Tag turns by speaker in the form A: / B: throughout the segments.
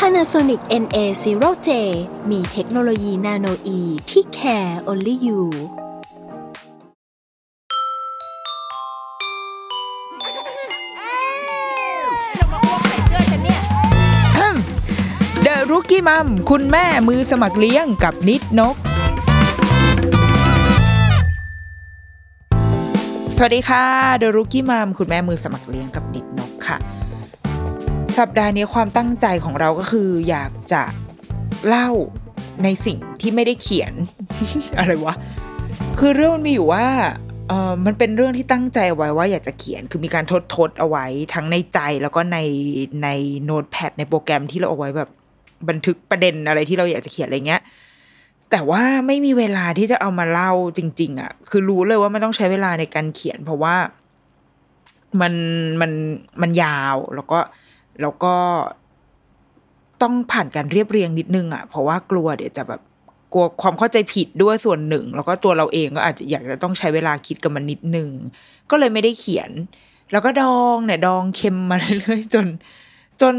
A: Panasonic NA0J มีเทคโนโลยีนาโนอีที่ care only you
B: เดรุกี้มัมคุณแม่มือสมัครเลี้ยงกับนิดนก สวัสดีค่ะเดรุกี้มัมคุณแม่มือสมัครเลี้ยงกับนิดนกค่ะ สัปดาห์นี้ความตั้งใจของเราก็คือ อยากจะเล่าในสิ่งที่ไม่ได้เขียน อะไรวะ คือเรื่องมันมีอยู่ว่าเออมันเป็นเรื่องที่ตั้งใจไว้ว่าอยากจะเขียน คือมีการทดทดเอาไว้ทั้งในใจแล้วก็ในในโน้ตแพดในโปรแกรมที่เราเอาไว้แบบบันทึกประเด็นอะไรที่เราอยากจะเขียนอะไรเงี้ย แต่ว่าไม่มีเวลาที่จะเอามาเล่าจริง ๆอะ คือรู้เลยว่ามันต้องใช้เวลาในการเขียน เพราะว่ามันมันมันยาวแล้วก็ แล้วก็ต้องผ่านการเรียบเรียงนิดนึงอะ เพราะว่ากลัวเดี๋ยวจะแบบกลัวความเข้าใจผิดด้วยส่วนหนึ่ง แล้วก็ตัวเราเองก็อาจจะอยากจะต้องใช้เวลาคิดกับมันนิดนึง ก็เลยไม่ได้เขียน แล้วก็ดองเนี่ยดองเค็มมาเรื่อยๆจน จน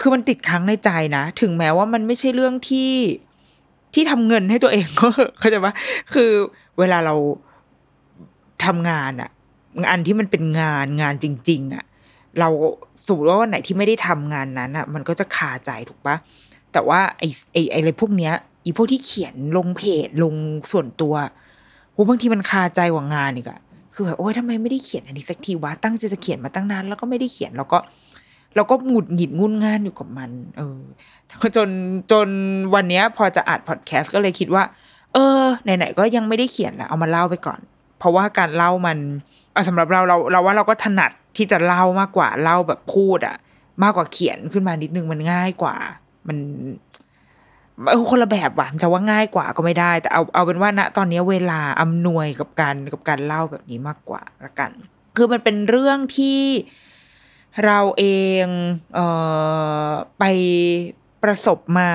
B: คือมันติดค้างในใจนะ ถึงแม้ว่ามันไม่ใช่เรื่องที่ที่ทำเงินให้ตัวเองก็เข้าใจปะคือเวลาเราทำงานอะงานที่มันเป็นงานงานจริง ๆอะ เราสมมติว่าวันไหนที่ไม่ได้ทำงานนั้นอะมันก็จะคาใจถูกปะแต่ว่าไอ้ไอ้ไอ้อะไรพวกเนี้ยอีพวกที่เขียนลงเพจลงส่วนตัวโหบางทีมันคาใจกว่างานอีกอะคือแบบโอ๊ยทำไมไม่ได้เขียนอันนี้สักทีวะตั้งใจจะเขียนมาตั้งนานแล้วก็ไม่ได้เขียนแล้วก็เราก็หงุดหงิดงุนง่านอยู่กับมัน เออจนจนวันเนี้ย พอจะอัดพอดแคสต์ก็เลยคิดว่า เออไหนๆก็ยังไม่ได้เขียนละเอามาเล่าไปก่อน เพราะว่าการเล่ามันสำหรับเราเราเราว่าเราก็ถนัด ที่จะเล่ามากกว่าเล่าแบบพูดอะมากกว่าเขียนขึ้นมานิดนึงมันง่ายกว่า มันเออคนละแบบว่ะจะว่าง่ายกว่าก็ไม่ได้ แต่เอาเอาเป็นว่าณตอนนี้เวลาอำนวยกับการกับการเล่าแบบนี้มากกว่าละกัน คือมันเป็นเรื่องที่เราเองเอ่อไปประสบมา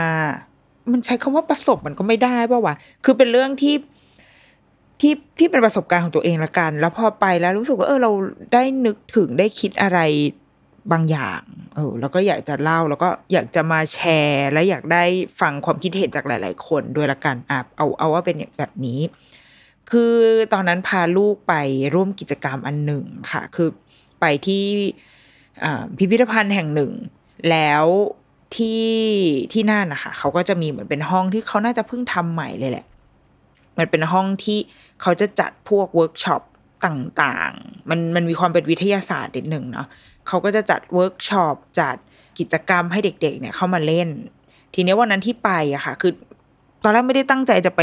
B: มันใช้คำว่าประสบมันก็ไม่ได้ป่าวะคือเป็นเรื่องที่ ที่ที่เป็นประสบการณ์ของตัวเองละกัน แล้วพอไปแล้วรู้สึกว่าเออเราได้นึกถึงได้คิดอะไรบางอย่าง เออ แล้วก็อยากจะเล่าแล้วก็อยากจะมาแชร์ และอยากได้ฟังความคิดเห็นจากหลาย ๆ คนด้วยละกันอะเอาเอาว่าเป็นแบบนี้ คือตอนนั้นพาลูกไปร่วมกิจกรรมอันหนึ่งค่ะ คือไปที่พิพิธภัณฑ์แห่งหนึ่ง แล้วที่ที่นั่นนะคะเขาก็จะมีเหมือนเป็นห้องที่เขาน่าจะเพิ่งทำใหม่เลยแหละ มันเป็นห้องที่เขาจะจัดพวกเวิร์กช็อปต่างๆ มันมันมีความเป็นวิทยาศาสตร์นิดหนึ่งเนาะเขาก็จะจัดเวิร์กช็อปจัดกิจกรรมให้เด็ก ๆ เนี่ยเข้ามาเล่น ทีนี้วันนั้นที่ไปอะค่ะ คือตอนแรกไม่ได้ตั้งใจจะไป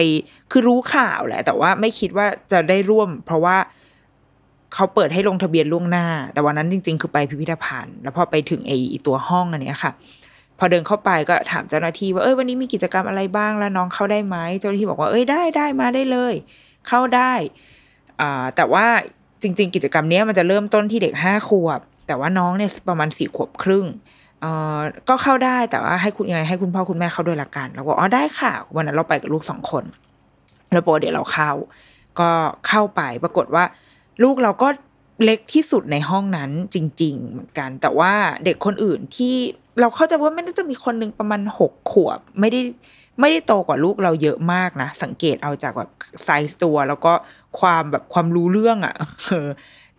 B: คือรู้ข่าวแหละ แต่ว่าไม่คิดว่าจะได้ร่วม เพราะว่าเขาเปิดให้ลงทะเบียนล่วงหน้า แต่วันนั้นจริง ๆ คือไปพิพิธภัณฑ์ แล้วพอไปถึงไอตัวห้องอันนี้ค่ะ พอเดินเข้าไปก็ถามเจ้าหน้าที่ว่าเอ้ยวันนี้มีกิจกรรมอะไรบ้างแล้วน้องเข้าได้ไหมเจ้าหน้าที่บอกว่าเอ้ยได้ได้มาได้เลย เข้าได้อ่าแต่ว่าจริง ๆ กิจกรรมนี้มันจะเริ่มต้นที่เด็กห้าขวบ แต่ว่าน้องเนี่ยประมาณสี่ขวบครึ่งเอ่อก็เข้าได้แต่ว่าให้คุณยังไงให้คุณพ่อคุณแม่เข้าด้วยละกันแล้วก็อ๋อได้ค่ะ วันนั้นเราไปกับลูกสองคนแล้วปกเดี๋ยวเราเข้า ก็เข้าไปปรากฏว่า ลูกเราก็เล็กที่สุดในห้องนั้นจริง ๆ เหมือนกัน แต่ว่าเด็กคนอื่นที่ เราเข้าใจว่าไม่น่าจะมีคนหนึ่งประมาณหกขวบ ไม่ได้ไม่ได้โตกว่าลูกเราเยอะมากนะ สังเกตเอาจากแบบไซส์ตัว แล้วก็ความแบบความรู้เรื่องอะ่ะ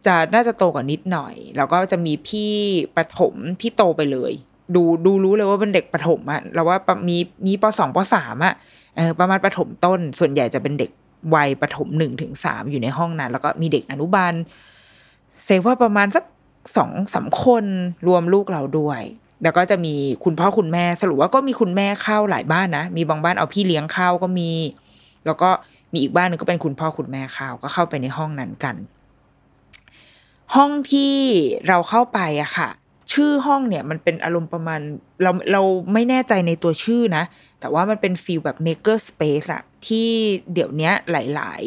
B: จะน่าจะโตกว่านิดหน่อย แล้วก็จะมีพี่ประถมที่โตไปเลย ดูดูรู้เลยว่าเป็นเด็กประถมอะเราว่ามีมีปสองปสามอะเออประมาณประถมต้น ส่วนใหญ่จะเป็นเด็กวัยประถมหนึ่งถึงสามอยู่ในห้องนั้น แล้วก็มีเด็กอนุบาลเซว่าประมาณสักสองสาคนรวมลูกเราด้วย แล้วก็จะมีคุณพ่อคุณแม่สรุปว่าก็มีคุณแม่เข้าหลายบ้านนะ มีบางบ้านเอาพี่เลี้ยงเข้าก็มี แล้วก็มีอีกบ้านหนึ่งก็เป็นคุณพ่อคุณแม่เข้าก็เข้าไปในห้องนั้นกัน ห้องที่เราเข้าไปอะค่ะ ชื่อห้องเนี่ยมันเป็นอารมณ์ประมาณเราเราไม่แน่ใจในตัวชื่อนะ แต่ว่ามันเป็น feel แบบ maker space อะที่เดี๋ยวนี้หลาย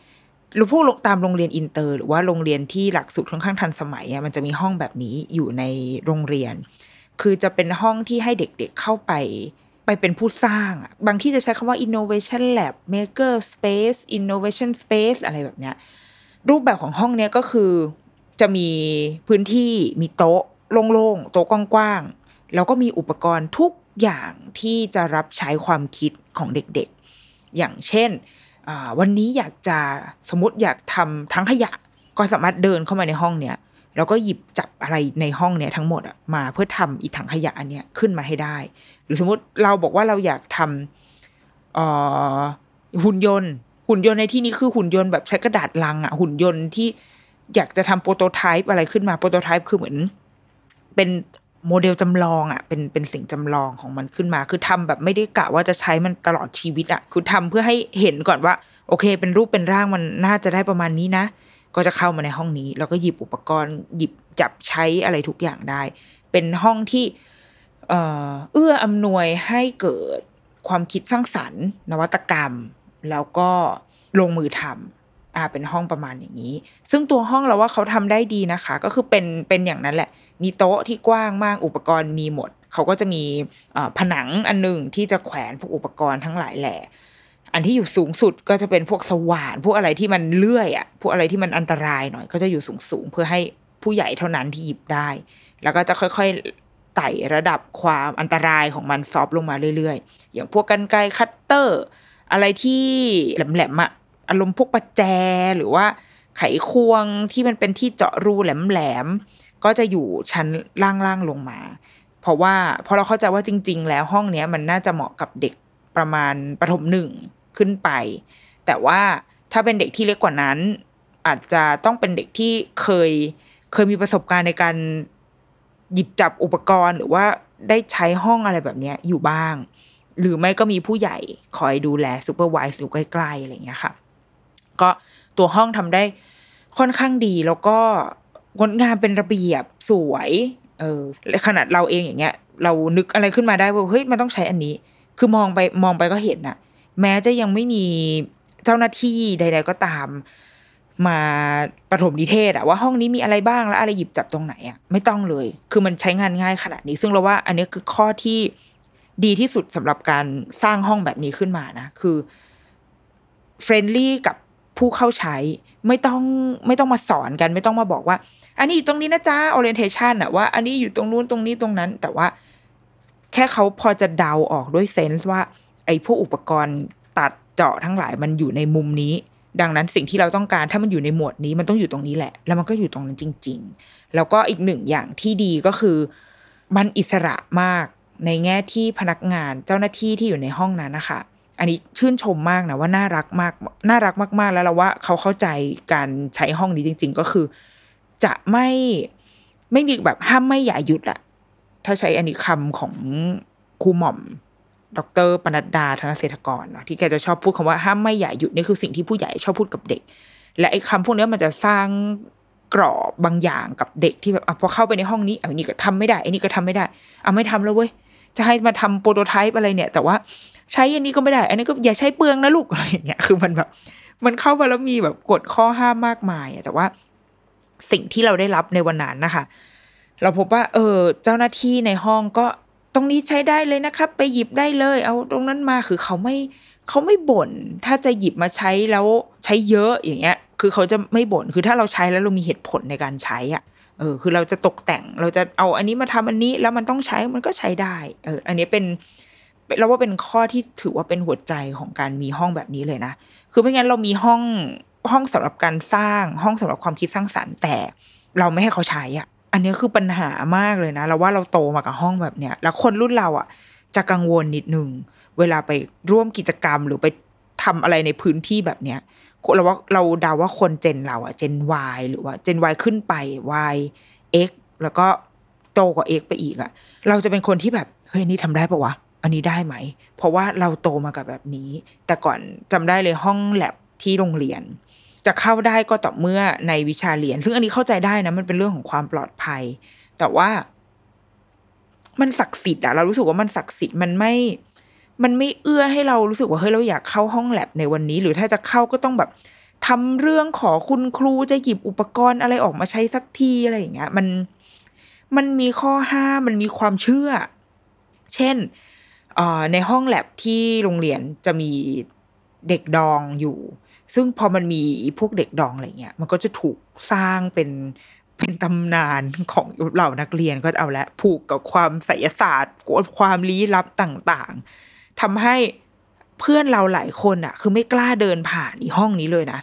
B: ๆหรือพวกตามโรงเรียนอินเตอร์ หรือว่าโรงเรียนที่หลักสูตรค่อนข้างทันสมัยอะมันจะมีห้องแบบนี้อยู่ในโรงเรียน คือจะเป็นห้องที่ให้เด็กๆเข้าไป ไปเป็นผู้สร้างอะบางที่จะใช้คำว่า innovation lab maker space innovation space อะไรแบบเนี้ยรูปแบบของห้องเนี้ยก็คือจะมีพื้นที่มีโต๊ะโล่งๆ โต๊ะกว้างๆ แล้วก็มีอุปกรณ์ทุกอย่างที่จะรับใช้ความคิดของเด็กๆ อย่างเช่น วันนี้อยากจะสมมติอยากทำทั้งขยะ ก็สามารถเดินเข้ามาในห้องเนี้ย แล้วก็หยิบจับอะไรในห้องเนี้ยทั้งหมดอะมาเพื่อทำอีถังขยะอันเนี้ยขึ้นมาให้ได้ หรือสมมติเราบอกว่าเราอยากทำหุ่นยนต์ หุ่นยนต์ในที่นี้คือหุ่นยนต์แบบใช้กระดาษลังอะหุ่นยนต์ที่อยากจะทำโปรโตไทป์อะไรขึ้นมาโปรโตไทป์คือเหมือนเป็นโมเดลจำลองอะเป็นเป็นสิ่งจำลองของมันขึ้นมา คือทำแบบไม่ได้กะว่าจะใช้มันตลอดชีวิตอะคือทำเพื่อให้เห็นก่อนว่า โอเค เป็นรูปเป็นร่างมันน่าจะได้ประมาณนี้นะ ก็จะเข้ามาในห้องนี้ แล้วก็หยิบอุปกรณ์ หยิบจับใช้อะไรทุกอย่างได้ เป็นห้องที่เอื้ออำนวยให้เกิดความคิดสร้างสรรค์ นวัตกรรม แล้วก็ลงมือทำอ่าเป็นห้องประมาณอย่างนี้ ซึ่งตัวห้องเราว่าเขาทำได้ดีนะคะ ก็คือเป็นเป็นอย่างนั้นแหละ มีโต๊ะที่กว้างมากอุปกรณ์มีหมด เขาก็จะมีผนังอันหนึ่งที่จะแขวนพวกอุปกรณ์ทั้งหลายแหล่ อันที่อยู่สูงสุดก็จะเป็นพวกสว่าน พวกอะไรที่มันเลื่อยอะพวกอะไรที่มันอันตรายหน่อย ก็จะอยู่สูงสูงเพื่อให้ผู้ใหญ่เท่านั้นที่หยิบได้ แล้วก็จะค่อยๆไต่ระดับความอันตรายของมันซอฟลงมาเรื่อยๆ อย่างพวกกันไกคัตเตอร์ อะไรที่แหลมๆอะอารมณ์พวกประแจหรือว่าไขควงที่มันเป็นที่เจาะรูแหลมๆก็จะอยู่ชั้นล่างๆลงมา เพราะว่าพอเราเข้าใจว่าจริง ๆ แล้วห้องเนี้ยมันน่าจะเหมาะกับเด็กประมาณประถมหนึ่ง ขึ้นไป แต่ว่าถ้าเป็นเด็กที่เล็กกว่านั้น อาจจะต้องเป็นเด็กที่เคยเคยมีประสบการณ์ในการหยิบจับอุปกรณ์ หรือว่าได้ใช้ห้องอะไรแบบนี้อยู่บ้าง หรือไม่ก็มีผู้ใหญ่คอยดูแลซูเปอร์วิสอยู่ใกล้ๆอะไรอย่างเงี้ยค่ะ ก็ตัวห้องทำได้ค่อนข้างดีแล้วก็งดงามเป็นระเบียบสวยเออขนาดเราเองอย่างเงี้ย เรานึกอะไรขึ้นมาได้ว่าเฮ้ยมันต้องใช้อันนี้ คือมองไปมองไปก็เห็นอะ แม้จะยังไม่มีเจ้าหน้าที่ใด ๆ ก็ตาม มาประถมนิเทศอะว่าห้องนี้มีอะไรบ้างแล้วอะไรหยิบจับตรงไหนอะไม่ต้องเลย คือมันใช้งานง่ายขนาดนี้ ซึ่งเราว่า อันนี้คือข้อที่ดีที่สุดสำหรับการสร้างห้องแบบนี้ขึ้นมานะคือ friendly กับผู้เข้าใช้ไม่ต้องไม่ต้องมาสอนกัน ไม่ต้องมาบอกว่า อันนี้อยู่ตรงนี้นะจ๊ะ orientation อะว่า อันนี้อยู่ตรงนู้นตรงนี้ตรงนั้น แต่ว่า แค่เขาพอจะเดาออกด้วย sense ว่า ไอ้พวกอุปกรณ์ตัดเจาะทั้งหลายมันอยู่ในมุมนี้ ดังนั้นสิ่งที่เราต้องการถ้ามันอยู่ในหมวดนี้มันต้องอยู่ตรงนี้แหละ แล้วมันก็อยู่ตรงนั้นจริง ๆ แล้วก็อีกหนึ่งอย่างที่ดีก็คือ มันอิสระมากในแง่ที่พนักงานเจ้าหน้าที่ที่อยู่ในห้องนั้นนะคะอันนี้ชื่นชมมากนะว่าน่ารักมากน่ารักมาก ๆ แล้วเราว่าเขาเข้าใจการใช้ห้องนี้จริง ๆ ก็คือ จะไม่ไม่มีแบบห้ามไม่อย่าหยุดอะถ้าใช้อันนี้คำของครูหม่อม ดรปนัดดาธนเศรษฐกรเนาะที่แกจะชอบพูดคำว่าห้ามไม่อย่าหยุดนี่คือสิ่งที่ผู้ใหญ่ชอบพูดกับเด็ก และไอ้คาพวกนี้มันจะสร้างกรอบบางอย่างกับเด็กที่แบบอพอเข้าไปในห้องนี้อันนี้ก็ทำไม่ได้อันนี้ก็ทำไม่ได้เอาไม่ทำแล้วเว้ยจะให้มาทำโปรโตไทป์อะไรเนี่ย แต่ว่าใช้อันนี้ก็ไม่ได้ อันนี้ก็อย่าใช้เปลืองนะลูกอะไรอย่างเงี้ยคือมันแบบ มันเข้ามาแล้วมีแบบกฎข้อห้ามมากมายแต่ว่าสิ่งที่เราได้รับในวันนั้นนะคะ เราพบว่า เออ เจ้าหน้าที่ในห้องก็ ตรงนี้ใช้ได้เลยนะครับ ไปหยิบได้เลย เอาตรงนั้นมาคือเขาไม่เขาไม่บ่น ถ้าจะหยิบมาใช้แล้วใช้เยอะอย่างเงี้ย คือเขาจะไม่บ่นคือถ้าเราใช้แล้วเรามีเหตุผลในการใช้อะเออคือเราจะตกแต่งเราจะเอาอันนี้มาทำอันนี้แล้วมันต้องใช้มันก็ใช้ได้เอออันนี้เป็นเราว่าเป็นข้อที่ถือว่าเป็นหัวใจของการมีห้องแบบนี้เลยนะ คือไม่งั้นเรามีห้องห้องสำหรับการสร้างห้องสำหรับความคิดสร้างสรรค์แต่เราไม่ให้เขาใช้อะ อันนี้คือปัญหามากเลยนะ เราว่าเราโตมากับห้องแบบเนี้ยแล้วคนรุ่นเราอะ จะกังวลนิดนึงเวลาไปร่วมกิจกรรมหรือไปทำอะไรในพื้นที่แบบเนี้ยเราว่าเราเดาว่าคนเจนเราอะเจน Y หรือว่าเจน Y ขึ้นไป Y X แล้วก็โตกว่า X ไปอีกอะ เราจะเป็นคนที่แบบเฮ้ยนี่ทำได้ปะวะอันนี้ได้ไหม เพราะว่าเราโตมากับแบบนี้ แต่ก่อนจำได้เลยห้องแลบที่โรงเรียน จะเข้าได้ก็ต่อเมื่อในวิชาเรียน ซึ่งอันนี้เข้าใจได้นะ มันเป็นเรื่องของความปลอดภัย แต่ว่า มันศักดิ์สิทธิ์อะเรารู้สึกว่ามันศักดิ์สิทธิ์มันไม่ มันไม่เอื้อให้เรารู้สึกว่าเฮ้ยเราอยากเข้าห้องแลบในวันนี้ หรือถ้าจะเข้าก็ต้องแบบทำเรื่องขอคุณครูจะหยิบอุปกรณ์อะไรออกมาใช้สักทีอะไรอย่างเงี้ย มันมันมีข้อห้ามมันมีความเชื่อ เช่นในห้องแลบที่โรงเรียนจะมีเด็กดองอยู่ ซึ่งพอมันมีพวกเด็กดองอะไรเงี้ยมันก็จะถูกสร้างเป็นเป็นตำนานของเหล่านักเรียนก็เอาละผูกกับความไสยศาสตร์ความลี้ลับต่างๆทำให้เพื่อนเราหลายคนอะคือไม่กล้าเดินผ่านอีห้องนี้เลยนะ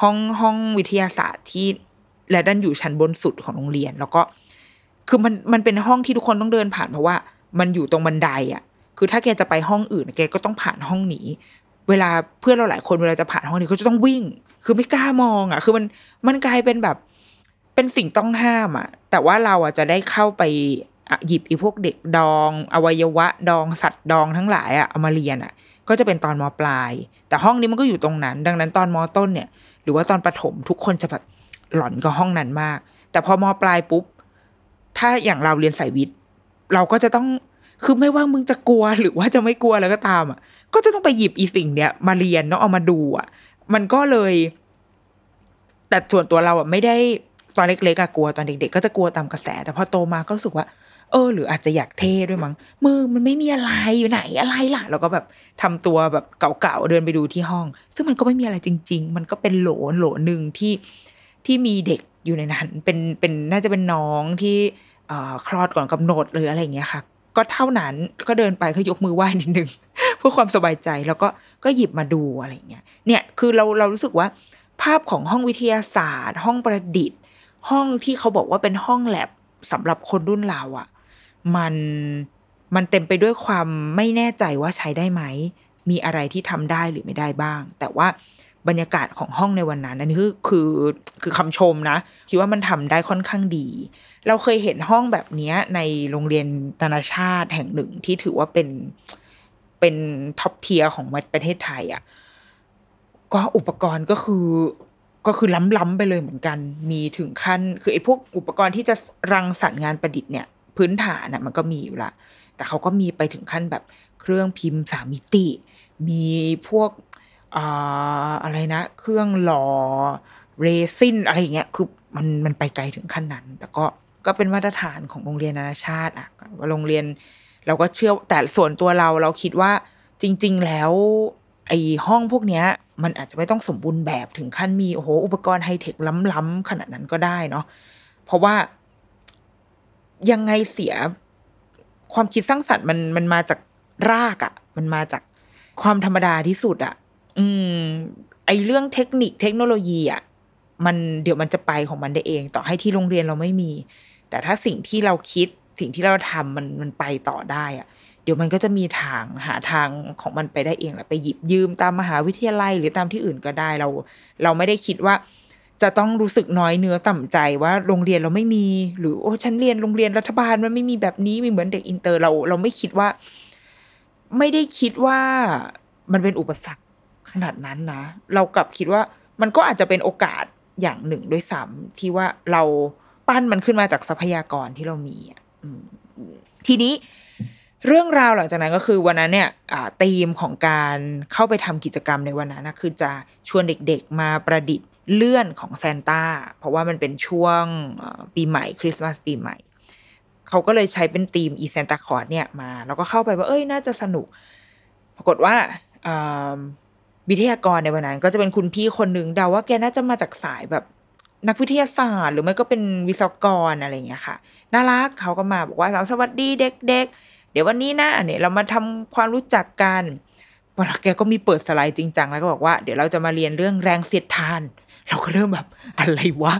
B: ห้องห้องวิทยาศาสตร์ที่และดันอยู่ชั้นบนสุดของโรงเรียน แล้วก็ คือมันมันเป็นห้องที่ทุกคนต้องเดินผ่านเพราะว่า มันอยู่ตรงบันไดอะคือถ้าแกจะไปห้องอื่นแกก็ต้องผ่านห้องนี้ เวลาเพื่อนเราหลายคนเวลาจะผ่านห้องนี้เขาจะต้องวิ่ง คือไม่กล้ามองอะ คือมันมันกลายเป็นแบบเป็นสิ่งต้องห้ามอะ แต่ว่าเราอะจะได้เข้าไปหยิบอีพวกเด็กดอง อวัยวะดองสัตว์ดองทั้งหลายอะเอามาเรียนอะ ก็จะเป็นตอนมปลาย แต่ห้องนี้มันก็อยู่ตรงนั้น ดังนั้นตอนมต้นเนี่ย หรือว่าตอนประถมทุกคนจะแบบหลอนกับห้องนั้นมาก แต่พอมปลายปุ๊บถ้าอย่างเราเรียนสายวิทย์ เราก็จะต้อง คือไม่ว่ามึงจะกลัวหรือว่าจะไม่กลัวแล้วก็ตามอะ ก็จะต้องไปหยิบอีสิ่งเนี้ยมาเรียนเนาะเอามาดูอะ มันก็เลย แต่ส่วนตัวเราอะไม่ได้ตอนเล็กๆอะกลัวตอนเด็กๆก็จะกลัวตามกระแส แต่พอโตมาก็รู้สึกว่า เออ หรืออาจจะอยากเท่ด้วยมั้งมือมันไม่มีอะไรอยู่ไหนอะไรล่ะ แล้วก็แบบทำตัวแบบเก่าๆเดินไปดูที่ห้อง ซึ่งมันก็ไม่มีอะไรจริง ๆ มันก็เป็นโหลโหลหนึ่งที่ที่มีเด็กอยู่ในนั้นเป็นเป็นน่าจะเป็นน้องที่คลอดก่อนกำหนดหรืออะไรอย่างเงี้ยค่ะ ก็เท่านั้นก็เดินไปก็ยกมือไหว้นิดนึงเพื่อความสบายใจแล้วก็ก็หยิบมาดูอะไรเงี้ยเนี่ยคือเราเรารู้สึกว่า ภาพของห้องวิทยาศาสตร์ ห้องประดิษฐ์ ห้องที่เขาบอกว่าเป็นห้องแลบสำหรับคนรุ่นเราอะ่ะ มันมันเต็มไปด้วยความไม่แน่ใจว่าใช้ได้ไหม มีอะไรที่ทำได้หรือไม่ได้บ้าง แต่ว่า บรรยากาศของห้องในวันนั้น อันนี้คือคือคือคำชมนะ คิดว่ามันทำได้ค่อนข้างดี เราเคยเห็นห้องแบบนี้ในโรงเรียนนานาชาติแห่งหนึ่งที่ถือว่าเป็นเป็น top tier ของประเทศไทยอะ่ะก็อุปกรณ์ก็คือก็คือล้ำๆไปเลยเหมือนกัน มีถึงขั้น คือไอ้พวกอุปกรณ์ที่จะรังสรรค์งานประดิษฐ์เนี่ย พื้นฐานน่ะมันก็มีอยู่ละ แต่เขาก็มีไปถึงขั้นแบบเครื่องพิมพ์สามมิติ มีพวก อะไรนะ เครื่องหล่อเรซินอะไรอย่างเงี้ยคือมันมันไปไกลถึงขั้นนั้น แต่ก็ก็เป็นมาตรฐานของโรงเรียนนานาชาติอะว่าโรงเรียนเราก็เชื่อแต่ส่วนตัวเราเราคิดว่าจริง ๆ แล้วไอ้ห้องพวกเนี้ย มันอาจจะไม่ต้องสมบูรณ์แบบถึงขั้นมีโอ้โหอุปกรณ์ไฮเทคล้ำๆขนาดนั้นก็ได้เนาะเพราะว่ายังไงเสียความคิดสร้างสรรค์มันมันมาจากรากอะ่ะ มันมาจากความธรรมดาที่สุดอะ่ะ อืม ไอเรื่องเทคนิคเทคโนโลยีอะ่ะมันเดี๋ยวมันจะไปของมันได้เอง ต่อให้ที่โรงเรียนเราไม่มี แต่ถ้าสิ่งที่เราคิดสิ่งที่เราทำมันมันไปต่อได้อะ่ะเดี๋ยวมันก็จะมีทางหาทางของมันไปได้เองแหละไปหยิบยืมตามมหาวิทยาลัยหรือตามที่อื่นก็ได้เรา เราไม่ได้คิดว่า จะต้องรู้สึกน้อยเนื้อต่ำใจว่าโรงเรียนเราไม่มี หรือโอ้ฉันเรียนโรงเรียนรัฐบาลมันไม่มีแบบนี้มีเหมือนเด็กอินเตอร์เรา เราไม่คิดว่า ไม่ได้คิดว่ามันเป็นอุปสรรค ขนาดนั้นนะ เรากลับคิดว่ามันก็อาจจะเป็นโอกาสอย่างหนึ่งด้วยซ้ำที่ว่าเราปั้นมันขึ้นมาจากทรัพยากรที่เรามีอะทีนี้เรื่องราวหลังจากนั้นก็คือวันนั้นเนี่ยธีมของการเข้าไปทำกิจกรรมในวันนั้นนะคือจะชวนเด็กๆมาประดิษฐ์เลื่อนของแซนต้า เพราะว่ามันเป็นช่วงปีใหม่คริสต์มาสปีใหม่ เขาก็เลยใช้เป็นธีมอีแซนตาคอร์ดเนี่ยมา แล้วก็เข้าไปว่าเอ้ยน่าจะสนุก ปรากฏว่า วิทยากรในวันนั้น ก็จะเป็นคุณพี่คนหนึ่งเดาว่าแกน่าจะมาจากสายแบบนักวิทยาศาสตร์ หรือไม่ก็เป็นวิศวกรอะไรอย่างเงี้ยค่ะน่ารักเขาก็มาบอกว่าสวัสดีเด็ก ๆ เดี๋ยววันนี้นะเนี่ยเรามาทำความรู้จักกันพอแกก็มีเปิดสไลด์จริงจังแล้วก็บอกว่าเดี๋ยวเราจะมาเรียนเรื่องแรงเสียดทาน เราก็เริ่มแบบอะไรวะ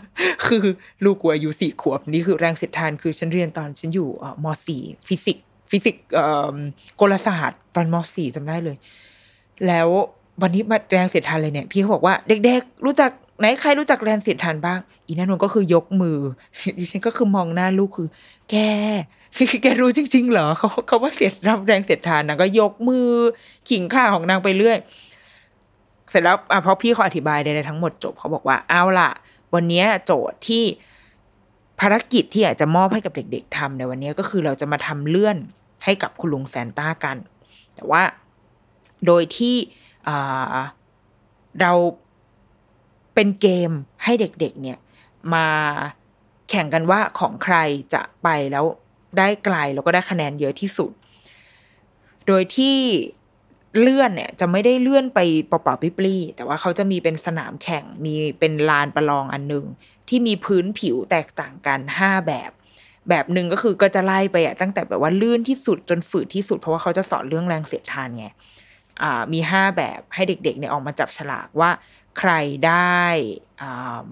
B: คือลูกกูอายุสี่ขวบนี่คือแรงเสียดทานคือฉันเรียนตอนฉันอยู่มสี่ฟิสิกส์ฟิสิกส์กลศาสตร์ตอนมสี่จำได้เลย แล้ว วันนี้มาแรงเสียดทานเลยเนี่ย พี่เขาบอกว่าเด็กๆ รู้จักไหนใครรู้จักแรงเสียดทานบ้าง อีนั่นนก็คือยกมือ ดิฉันก็คือมองหน้าลูกคือ แกคือแกรู้จริง ๆ เหรอเขาเขาว่าเสียดรับแรงเสียดทานนางก็ยกมือ ขิงข่าของนางไปเรื่อย เสร็จแล้วอะพอพี่เขาอธิบายใดๆทั้งหมดจบเขาบอกว่าเอาล่ะ วันนี้โจทย์ที่ภารกิจที่อยากจะมอบให้กับเด็ก ๆทำในวันนี้ก็คือเราจะมาทำเลื่อนให้กับคุณลุงแซนต้ากัน แต่ว่าโดยที่ เราเป็นเกมให้เด็กๆเนี่ยมาแข่งกันว่าของใครจะไปแล้วได้ไกลแล้วก็ได้คะแนนเยอะที่สุด โดยที่เลื่อนเนี่ยจะไม่ได้เลื่อนไปเปล่าๆปลี้แต่ว่าเขาจะมีเป็นสนามแข่งมีเป็นลานประลองอันหนึ่งที่มีพื้นผิวแตกต่างกันห้าแบบ แบบหนึ่งก็คือก็จะไล่ไปอะตั้งแต่แบบว่าลื่นที่สุดจนฝืดที่สุดเพราะว่าเขาจะสอนเรื่องแรงเสียดทานไง มีห้าแบบให้เด็กๆเนี่ยออกมาจับฉลากว่าใครได้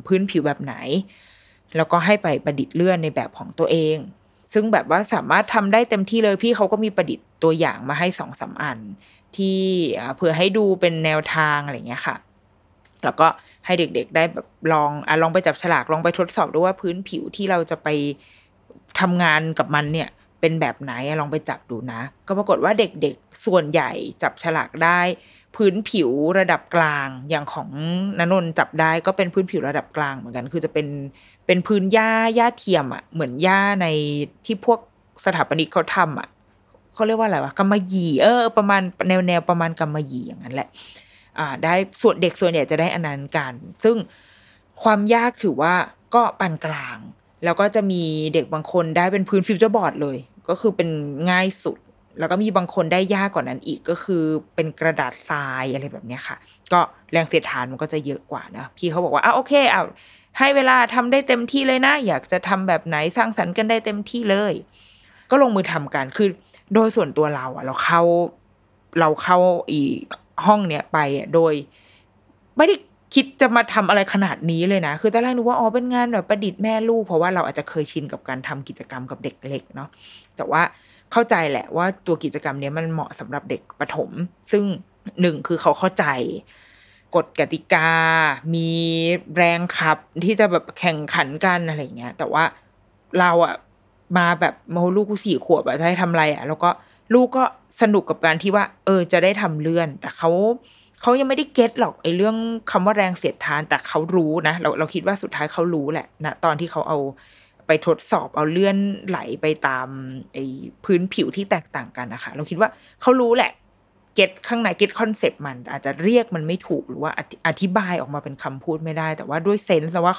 B: พื้นผิวแบบไหน แล้วก็ให้ไปประดิษฐ์เลื่อนในแบบของตัวเอง ซึ่งแบบว่าสามารถทำได้เต็มที่เลยพี่เขาก็มีประดิษฐ์ตัวอย่างมาให้สองสาอัน ที่เผื่อให้ดูเป็นแนวทางอะไรเงี้ยค่ะ แล้วก็ให้เด็กๆได้แบบลองอลองไปจับฉลากลองไปทดสอบดูว่าพื้นผิวที่เราจะไปทำงานกับมันเนี่ย เป็นแบบไหนลองไปจับดูนะ ก็ปรากฏว่าเด็กๆส่วนใหญ่จับฉลากได้ พื้นผิวระดับกลางอย่างของนนนจับได้ก็เป็นพื้นผิวระดับกลางเหมือนกัน คือจะเป็นเป็นพื้นหญ้าหญ้าเทียมอะ่ะเหมือนหญ้าในที่พวกสถาปนิกเขาทำอะเขาเรียกว่าอะไรวะกำมะหยี่เออประมาณแนวแนวประมาณกำมะหยี่อย่างนั้นแหละ อ่า ได้ส่วนเด็กส่วนใหญ่จะได้อันนั้นกัน ซึ่งความยากถือว่าก็ปานกลาง แล้วก็จะมีเด็กบางคนได้เป็นพื้นฟิวเจอร์บอร์ดเลย ก็คือเป็นง่ายสุด แล้วก็มีบางคนได้ยากกว่านั้นอีกก็คือเป็นกระดาษทรายอะไรแบบนี้ค่ะ ก็แรงเสียดทานมันก็จะเยอะกว่านะพี่เขาบอกว่าอะโอเคเอาให้เวลาทำได้เต็มที่เลยนะ อยากจะทำแบบไหนสร้างสรรค์กันได้เต็มที่เลย ก็ลงมือทำกันคือโดยส่วนตัวเราอะเราเข้าเราเข้าอีห้องเนี้ยไปอะโดย ไม่ได้ คิดจะมาทำอะไรขนาดนี้เลยนะ คือตอนแรกนึกว่าอ๋อเป็นงานแบบประดิษฐ์แม่ลูก เพราะว่าเราอาจจะเคยชินกับการทำกิจกรรมกับเด็กเล็กเนาะ แต่ว่าเข้าใจแหละว่าตัวกิจกรรมเนี้ยมันเหมาะสำหรับเด็กประถม ซึ่งหนึ่งคือเขาเข้าใจกฎกติกา มีแรงขับที่จะแบบแข่งขันกันอะไรเงี้ย แต่ว่าเราอะมาแบบโมลูกกูสี่ขวบอะจะให้ทำอะไรอะแล้วก็ลูกก็สนุกกับการที่ว่า เออจะได้ทำเลื่อน แต่เขา เขายังไม่ได้ get หรอกไอ้เรื่องคำว่าแรงเสียดทานแต่เขารู้นะเราเราคิดว่าสุดท้ายเขารู้แหละนะตอนที่เขาเอาไปทดสอบเอาเลื่อนไหลไปตามไอ้พื้นผิวที่แตกต่างกันนะคะเราคิดว่าเขารู้แหละ get ข้างใน get concept มัน อาจจะเรียกมันไม่ถูกหรือว่าอธิบายออกมาเป็นคำพูดไม่ได้ แต่ว่าด้วย sense ว่า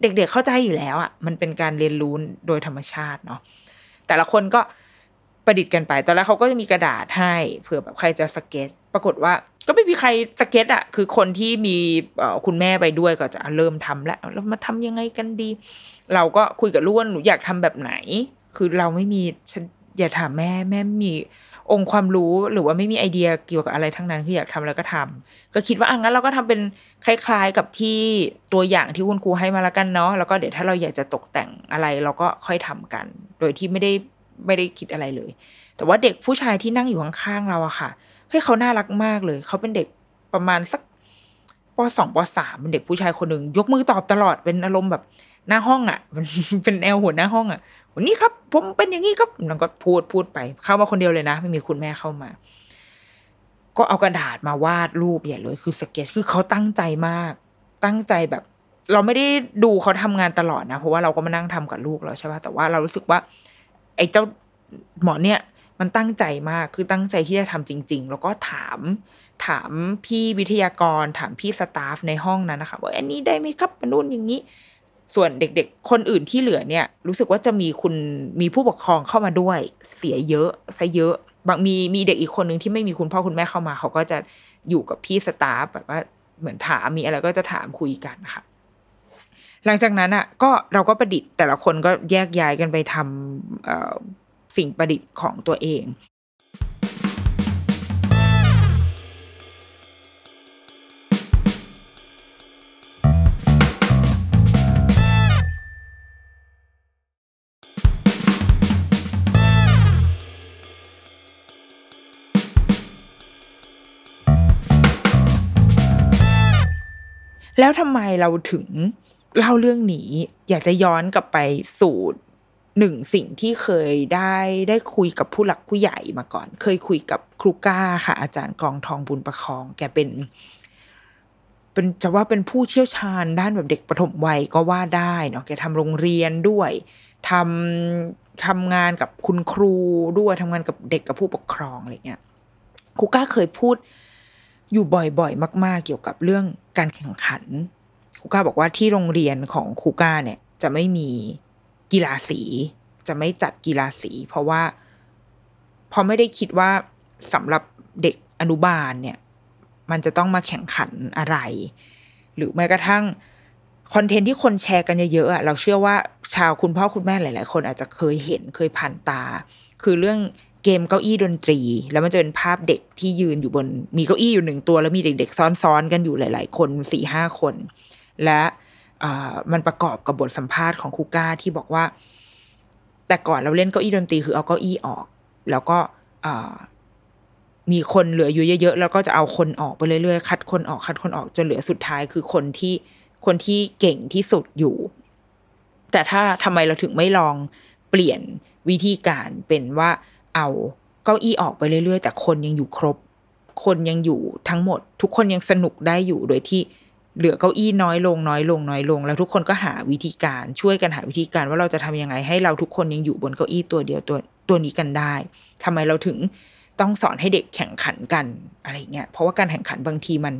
B: เด็กๆเข้าใจอยู่แล้วอะมันเป็นการเรียนรู้โดยธรรมชาติเนาะแต่ละคนก็ประดิษฐ์กันไป ตอนแรกเขาก็จะมีกระดาษให้เผื่อแบบใครจะสเก็ต ปรากฏว่า ก็ไม่มีใครสเก็ตอะคือคนที่มีคุณแม่ไปด้วยก็จะเริ่มทำแล้วแล้วมาทำยังไงกันดี เราก็คุยกับลูกว่าหนูอยากทำแบบไหน คือเราไม่มีฉันอย่าถามแม่แม่มีองค์ความรู้หรือว่าไม่มีไอเดียเกี่ยวกับอะไรทั้งนั้นคืออยากทำอะไรก็ทำก็คิดว่าอะงั้นเราก็ทำเป็นคล้าย ๆกับที่ตัวอย่างที่คุณครูให้มาแล้วกันเนาะแล้วก็เดี๋ยวถ้าเราอยากจะตกแต่งอะไรเราก็ค่อยทำกัน โดยที่ไม่ได้ไม่ได้คิดอะไรเลย แต่ว่าเด็กผู้ชายที่นั่งอยู่ข้างๆเราอะค่ะเฮ้ยเขาน่ารักมากเลย เขาเป็นเด็กประมาณสักปสองปสามเป็นเด็กผู้ชายคนหนึ่งยกมือตอบตลอดเป็นอารมณ์แบบหน้าห้องอะ่ะเป็นแนวหัวหน้าห้องอะ่ะวันนี้ครับ ผมเป็นอย่างนี้ครับแล้วก็พูดพูดไป เข้ามาคนเดียวเลยนะ ไม่มีคุณแม่เข้ามา ก็เอากระดาษมาวาดรูปใหญ่เลยคือสเก็ตคือเขาตั้งใจมาก ตั้งใจแบบ เราไม่ได้ดูเขาทำงานตลอดนะ เพราะว่าเราก็มานั่งทำกับลูกแล้วใช่ป่ะแต่ว่าเรารู้สึกว่า ไอ้เจ้าหมอเนี่ย มันตั้งใจมากคือตั้งใจที่จะทำจริง ๆ แล้วก็ถาม ถามพี่วิทยากร ถามพี่สตาฟในห้องนั้นนะคะว่าอันนี้ได้ไหมครับมนุษย์อย่างนี้ ส่วนเด็กๆ คนอื่นที่เหลือเนี่ย รู้สึกว่าจะมีคุณมีผู้ปกครองเข้ามาด้วยเสียเยอะซะเยอะบางมีมีเด็กอีกคนหนึ่งที่ไม่มีคุณพ่อคุณแม่เข้ามา เขาก็จะอยู่กับพี่สตาฟแบบว่าเหมือนถามมีอะไรก็จะถามคุยกันนะคะหลังจากนั้นอะก็เราก็ประดิษฐ์แต่ละคนก็แยกย้ายกันไปทำ สิ่งประดิษฐ์ของตัวเองแล้วทำไมเราถึงเล่าเรื่องนี้ อยากจะย้อนกลับไปสู่ หนึ่งสิ่งที่เคยได้ได้คุยกับผู้หลักผู้ใหญ่มาก่อน เคยคุยกับครูก้าค่ะ อาจารย์กองทองบุญประคอง แกเป็น เป็นจะว่าเป็นผู้เชี่ยวชาญด้านแบบเด็กปฐมวัยก็ว่าได้เนาะแกทำโรงเรียนด้วยทำทำงานกับคุณครูด้วยทำงานกับเด็กกับผู้ปกครองอะไรเงี้ยครูก้าเคยพูดอยู่บ่อยๆ มาก ๆ เกี่ยวกับเรื่องการแข่งขันครูก้าบอกว่าที่โรงเรียนของครูก้าเนี่ย จะไม่มี กีฬาสี จะไม่จัดกีฬาสี เพราะว่าพอไม่ได้คิดว่าสำหรับเด็กอนุบาลเนี่ย มันจะต้องมาแข่งขันอะไร หรือแม้กระทั่งคอนเทนต์ที่คนแชร์กันเยอะๆเราเชื่อว่าชาวคุณพ่อคุณแม่หลาย ๆ คนอาจจะเคยเห็นเคยผ่านตา คือเรื่องเกมเก้าอี้ดนตรี แล้วมันจะเป็นภาพเด็กที่ยืนอยู่บน มีเก้าอี้อยู่หนึ่งตัว แล้วมีเด็ก ๆ ซ้อนๆกันอยู่หลาย ๆ คนสี่ห้าคน และ มันประกอบกับบทสัมภาษณ์ของครูก้าที่บอกว่า แต่ก่อนเราเล่นเก้าอี้ดนตรีคือเอาเก้าอี้ออก แล้วก็มีคนเหลืออยู่เยอะๆแล้วก็จะเอาคนออกไปเรื่อยๆคัดคนออกคัดคนออกจนเหลือสุดท้ายคือคนที่คนที่เก่งที่สุดอยู่ แต่ถ้าทำไมเราถึงไม่ลองเปลี่ยนวิธีการเป็นว่าเอาเก้าอี้ออกไปเรื่อยๆ แต่คนยังอยู่ครบ คนยังอยู่ทั้งหมด ทุกคนยังสนุกได้อยู่โดยที่ เหลือเก้าอี้น้อยลงน้อยลงน้อยลง แล้วทุกคนก็หาวิธีการช่วยกันหาวิธีการว่าเราจะทำยังไงให้เราทุกคนยังอยู่บนเก้าอี้ตัวเดียวตัวตัวนี้กันได้ทำไมเราถึงต้องสอนให้เด็กแข่งขันกันอะไรเงี้ยเพราะว่าการแข่งขันบางทีมัน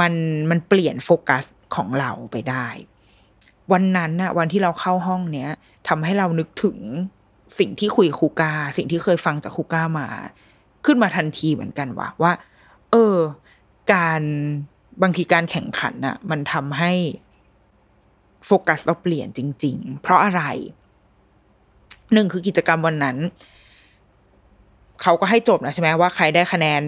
B: มันมันเปลี่ยนโฟกัสของเราไปได้ วันนั้นน่ะวันที่เราเข้าห้องเนี้ยทำให้เรานึกถึงสิ่งที่คุยคูกาสิ่งที่เคยฟังจากคูกามา ขึ้นมาทันทีเหมือนกันว่าว่า เออ การ บางทีการแข่งขันน่ะมันทำให้โฟกัสเราเปลี่ยนจริง ๆ เพราะอะไรหนึ่งคือกิจกรรมวันนั้น เขาก็ให้จบนะใช่ไหมว่าใครได้คะแนน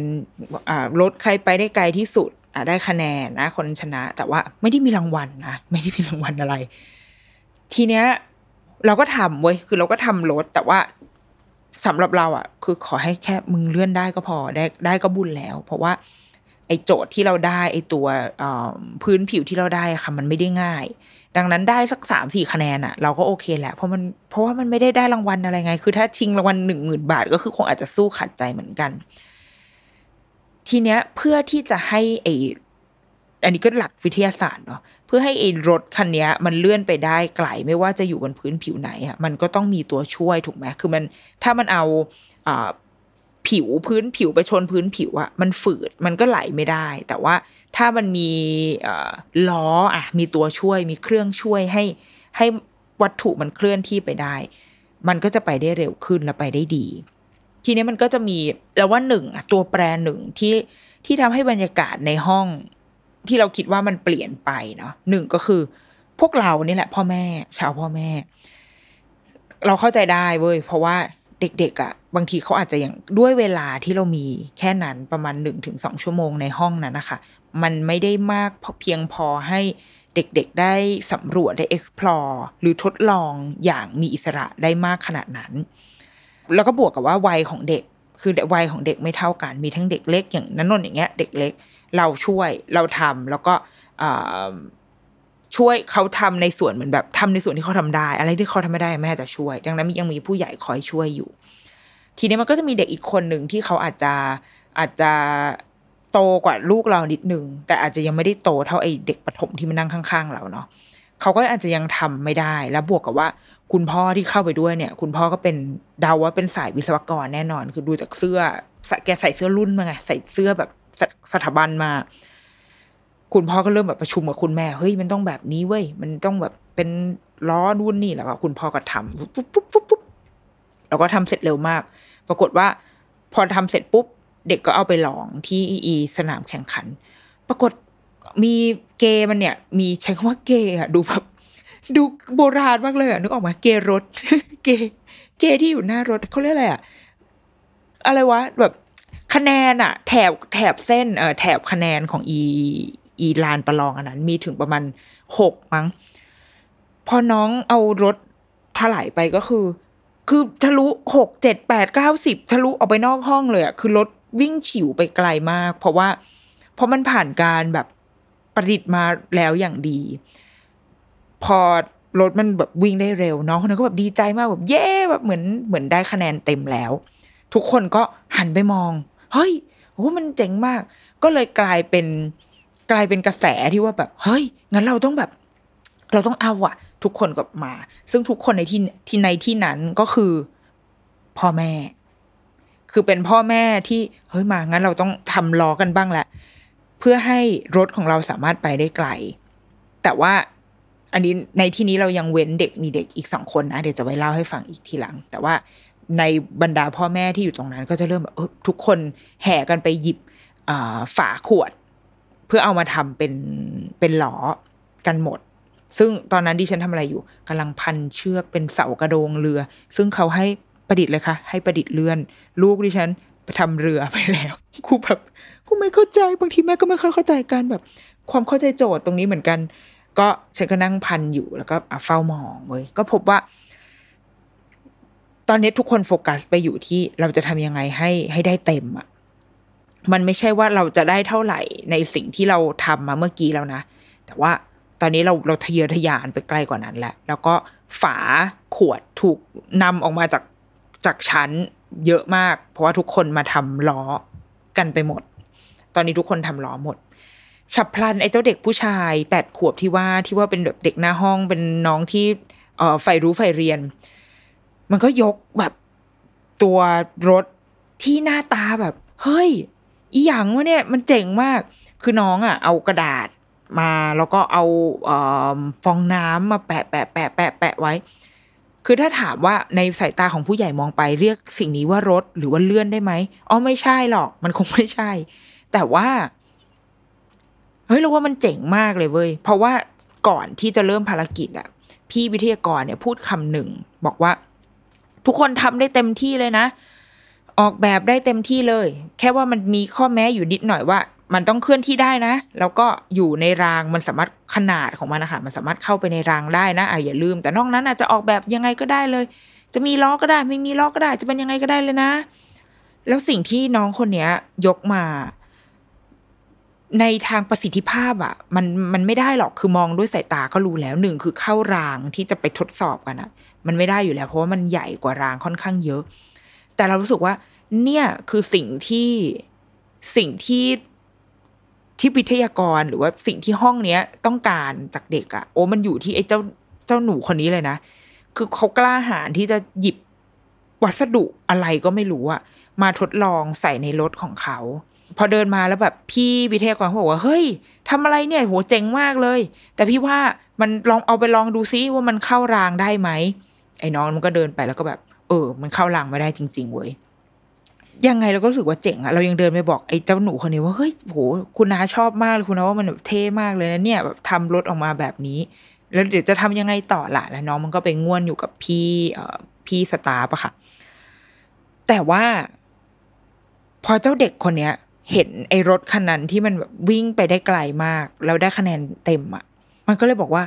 B: รถใครไปได้ไกลที่สุดได้คะแนนนะ คนชนะ แต่ว่าไม่ได้มีรางวัลนะไม่ได้มีรางวัลอะไร ทีเนี้ย เราก็ทำเว้ยคือเราก็ทำรถแต่ว่าสำหรับเราอะ คือขอให้แค่มึงเลื่อนได้ก็พอได้ได้ก็บุญแล้ว เพราะว่า ไอโจทย์ที่เราได้ไอตัวพื้นผิวที่เราได้ค่ะมันไม่ได้ง่าย ดังนั้นได้สักสามสี่คะแนนอะเราก็โอเคแหละเพราะมันเพราะว่ามันไม่ได้ได้รางวัลอะไรไง คือถ้าชิงรางวัลหนึ่งหมื่นบาท ก็คือคงอาจจะสู้ขัดใจเหมือนกัน ทีเนี้ยเพื่อที่จะให้ไออันนี้ก็หลักวิทยาศาสตร์เนาะเพื่อให้ไอรถคันนี้มันเลื่อนไปได้ไกลไม่ว่าจะอยู่บนพื้นผิวไหนอะมันก็ต้องมีตัวช่วยถูกไหมคือมันถ้ามันเอาอ่า ผิวพื้นผิวไปชนพื้นผิวอะมันฝืดมันก็ไหลไม่ได้ แต่ว่าถ้ามันมีล้ออะมีตัวช่วยมีเครื่องช่วยให้ให้วัตถุมันเคลื่อนที่ไปได้ มันก็จะไปได้เร็วขึ้นและไปได้ดี ทีนี้มันก็จะมีแล้วว่าหนึ่งตัวแปรหนึ่งที่ที่ทำให้บรรยากาศในห้อง ที่เราคิดว่ามันเปลี่ยนไปเนาะหนึ่งก็คือ พวกเรานี่แหละ พ่อแม่ ชาวพ่อแม่ เราเข้าใจได้เว้ยเพราะว่า เด็กๆอะ่ะบางทีเขาอาจจะอย่างด้วยเวลาที่เรามีแค่นั้นประมาณหนึ่งถึงสองชั่วโมงในห้องนั้นนะคะ มันไม่ได้มากเพียงพอให้เด็กๆ ได้สำรวจได้ explore หรือทดลองอย่างมีอิสระได้มากขนาดนั้น แล้วก็บวกกับว่าวัยของเด็ก คือวัยของเด็กไม่เท่ากัน มีทั้งเด็กเล็กอย่างนันนนอย่างเงี้ย เด็กเล็ก เราช่วยเราทำแล้วก็ ช่วยเขาทำในส่วนเหมือนแบบทำในส่วนที่เขาทำได้ อะไรที่เขาทำไม่ได้แม่จะช่วย ดังนั้นยังมีผู้ใหญ่คอยช่วยอยู่ ทีนี้มันก็จะมีเด็กอีกคนหนึ่งที่เขาอาจจะอาจจะโตกว่าลูกเรานิดนึงแต่อาจจะยังไม่ได้โตเท่าไอเด็กปฐมที่มานั่งข้าง ๆ เราเนาะเขาก็อาจจะยังทำไม่ได้ แล้วบวกกับว่า คุณพ่อที่เข้าไปด้วยเนี่ย คุณพ่อก็เป็นเดาว่าเป็นสายวิศวกรแน่นอน คือดูจากเสื้อแกใส่เสื้อรุ่นมาไงใส่เสื้อแบบสถาบันมา คุณพ่อก็เริ่มแบบประชุมกับคุณแม่เฮ้ยมันต้องแบบนี้เว้ยมันต้องแบบเป็นล้อรุ่นนี่แล้วก็คุณพ่อก็ทำปุ๊บปุ๊บปุ๊บปุ๊บแล้วก็ทำเสร็จเร็วมาก ปรากฏว่า พอทำเสร็จปุ๊บ เด็กก็เอาไปลองที่อีสนามแข่งขัน ปรากฏมีเกมันเนี่ย มีใช้คำว่าเกอะดูแบบดูโบราณมากเลยอะนึกออกมาเกรถ เกเกที่อยู่หน้ารถเขาเรียกอะไรอะอะไรวะแบบคะแนนอะแถบแถบเส้นเอ่อแถบคะแนนของอี อีลานประลองอันนั้น มีถึงประมาณหกมั้ง พอน้องเอารถถลายไปก็คือ คือทะลุหกเจ็ดแปดเก้าสิบทะลุออกไปนอกห้องเลยอะคือรถวิ่งฉิวไปไกลมาก เพราะว่า เพราะมันผ่านการแบบประดิษฐ์มาแล้วอย่างดี พอรถมันแบบวิ่งได้เร็วน้องคนนั้นก็แบบดีใจมากแบบเย้แบบเหมือนเหมือนได้คะแนนเต็มแล้ว ทุกคนก็หันไปมอง เฮ้ยโอ้มันเจ๋งมาก ก็เลยกลายเป็น กลายเป็นกระแสที่ว่าแบบเฮ้ยงั้นเราต้องแบบ เราต้องเอาอะทุกคนก็มา ซึ่งทุกคนในที่ที่ในที่นั้นก็คือพ่อแม่ คือเป็นพ่อแม่ที่เฮ้ยมางั้นเราต้องทำล้อกันบ้างแหละเพื่อให้รถของเราสามารถไปได้ไกล แต่ว่าอันนี้ในที่นี้เรายังเว้นเด็กมีเด็กอีกสองคนนะเดี๋ยวจะไว้เล่าให้ฟังอีกทีหลัง แต่ว่าในบรรดาพ่อแม่ที่อยู่ตรงนั้น ก็จะเริ่มแบบทุกคนแห่กันไปหยิบฝาขวด เพื่อเอามาทำเป็นเป็นล้อกันหมด ซึ่งตอนนั้นดิฉันทำอะไรอยู่กำลังพันเชือกเป็นเสากระโดงเรือ ซึ่งเขาให้ประดิษฐ์เลยค่ะ ให้ประดิษฐ์เลื่อน ลูกดิฉันไปทำเรือไปแล้วกูแบบกูไม่เข้าใจบางทีแม่ก็ไม่ค่อยเข้าใจกันแบบ ความเข้าใจโจทย์ตรงนี้เหมือนกัน ก็ฉันก็นั่งพันอยู่แล้วก็เฝ้ามองเว้ยก็พบว่า ตอนนี้ทุกคนโฟกัสไปอยู่ที่เราจะทำยังไงให้ให้ได้เต็มอะ มันไม่ใช่ว่าเราจะได้เท่าไหร่ในสิ่งที่เราทำมาเมื่อกี้แล้วนะ แต่ว่าตอนนี้เราเราทะเยอทะยานไปไกลกว่านั้นแหละ แล้วก็ฝาขวดถูกนำออกมาจากจากชั้นเยอะมาก เพราะว่าทุกคนมาทำล้อกันไปหมด ตอนนี้ทุกคนทำล้อหมด ฉับพลันไอ้เจ้าเด็กผู้ชายแปดขวบที่ว่าที่ว่าเป็นแบบเด็กหน้าห้องเป็นน้องที่เอ่อใฝ่รู้ใฝ่เรียน มันก็ยกแบบตัวรถที่หน้าตาแบบ เฮ้ย อีหยังวะเนี่ยมันเจ๋งมาก คือน้องอะ เอากระดาษมาแล้วก็เอาเอฟองน้ำมาแปะแปะแปะแปะแปะไว้ คือถ้าถามว่าในสายตาของผู้ใหญ่มองไปเรียกสิ่งนี้ว่ารถหรือว่าเลื่อนได้ไหมอ๋อไม่ใช่หรอก มันคงไม่ใช่ แต่ว่าเฮ้ยเราว่ามันเจ๋งมากเลยเว้ยเพราะว่าก่อนที่จะเริ่มภารกิจอะพี่วิทยากรเนี่ยพูดคำหนึ่งบอกว่า ทุกคนทำได้เต็มที่เลยนะ ออกแบบได้เต็มที่เลย แค่ว่ามันมีข้อแม้อยู่นิดหน่อยว่า มันต้องเคลื่อนที่ได้นะ แล้วก็อยู่ในรางมันสามารถขนาดของมันนะคะมันสามารถเข้าไปในรางได้นะอะอย่าลืม แต่นอกนั้นอาจจะออกแบบยังไงก็ได้เลย จะมีล้อก็ได้ ไม่มีล้อก็ได้ จะเป็นยังไงก็ได้เลยนะ แล้วสิ่งที่น้องคนเนี้ย ยกมา ในทางประสิทธิภาพอะ่ะ มันมันไม่ได้หรอกคือมองด้วยสายตาก็รู้แล้วหนึ่งคือเข้ารางที่จะไปทดสอบกันอะ่ะมันไม่ได้อยู่แล้ว เพราะว่ามันใหญ่กว่ารางค่อนข้างเยอะ แต่เรารู้สึกว่า เนี่ยคือสิ่งที่สิ่งที่ที่วิทยากรหรือว่าสิ่งที่ห้องเนี้ยต้องการจากเด็กอะโอ้มันอยู่ที่ไอ้เจ้าเจ้าหนูคนนี้เลยนะ คือเขากล้าหาญที่จะหยิบวัสดุอะไรก็ไม่รู้อะมาทดลองใส่ในรถของเขา พอเดินมาแล้วแบบพี่วิทยากรเขาบอกว่า เฮ้ยทำอะไรเนี่ยโหเจ๋งมากเลย แต่พี่ว่ามันลองเอาไปลองดูซิว่ามันเข้ารางได้ไหมไอ้น้องมันก็เดินไปแล้วก็แบบ เออ มันเข้ารางไม่ได้จริง ๆ เว้ยยังไงเราก็รู้สึกว่าเจ๋งอะเรายังเดินไปบอกไอ้เจ้าหนูคนนี้ว่าเฮ้ยโหคุณน้าชอบมากเลยคุณน้าว่ามันแบบเท่มากเลยนะเนี่ยแบบทำรถออกมาแบบนี้ แล้วเดี๋ยวจะทำยังไงต่อล่ะแล้วน้องมันก็ไปง่วนอยู่กับพี่เอ่อพี่สตาร์ปะค่ะ แต่ว่า พอเจ้าเด็กคนเนี้ย เห็นไอ้รถคันนั้นที่มันแบบวิ่งไปได้ไกลมาก แล้วได้คะแนนเต็มอะมันก็เลยบอกว่า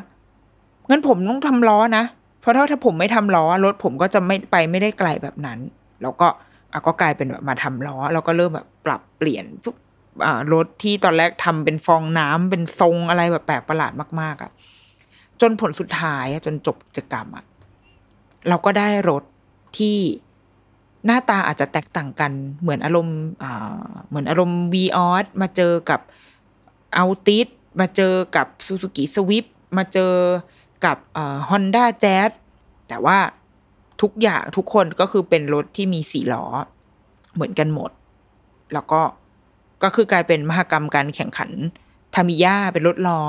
B: งั้นผมต้องทำล้อนะ เพราะถ้าถ้าผมไม่ทำล้อรถผมก็จะไม่ไปไม่ได้ไกลแบบนั้น แล้วก็อะก็กลายเป็นแบบมาทำล้อ แล้วก็เริ่มแบบปรับเปลี่ยนอ่ารถที่ตอนแรกทำเป็นฟองน้ำเป็นทรงอะไรแบบแปลกประหลาดมาก ๆอะ่ะจนผลสุดท้ายจนจบกิจกรรมอะ่ะเราก็ได้รถที่หน้าตาอาจจะแตกต่างกัน เหมือนอารมณ์อ่าเหมือนอารมณ์วีออสมาเจอกับเอัลติสมาเจอกับซูซูกิสวิปมาเจอ กับฮอนด้าแจ๊สแต่ว่าทุกอย่างทุกคนก็คือเป็นรถที่มีสี่ล้อ เหมือนกันหมด แล้วก็ก็คือกลายเป็นมหกรรมการแข่งขันทามิยาเป็นรถล้อ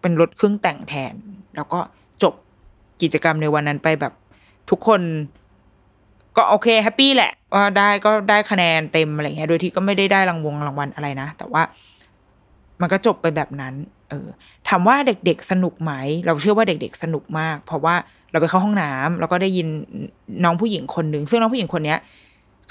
B: เป็นรถเครื่องแต่งแทน แล้วก็จบกิจกรรมในวันนั้นไปแบบทุกคนก็โอเคแฮปปี้แหละว่าได้ก็ได้คะแนนเต็มอะไรเงี้ยโดยที่ก็ไม่ได้ได้รางวงรางวัลอะไรนะ แต่ว่ามันก็จบไปแบบนั้น เออถามว่าเด็กๆสนุกไหม เราเชื่อว่าเด็กๆสนุกมาก เพราะว่าเราไปเข้าห้องน้ำแล้วก็ได้ยินน้องผู้หญิงคนหนึ่งซึ่งน้องผู้หญิงคนเนี้ย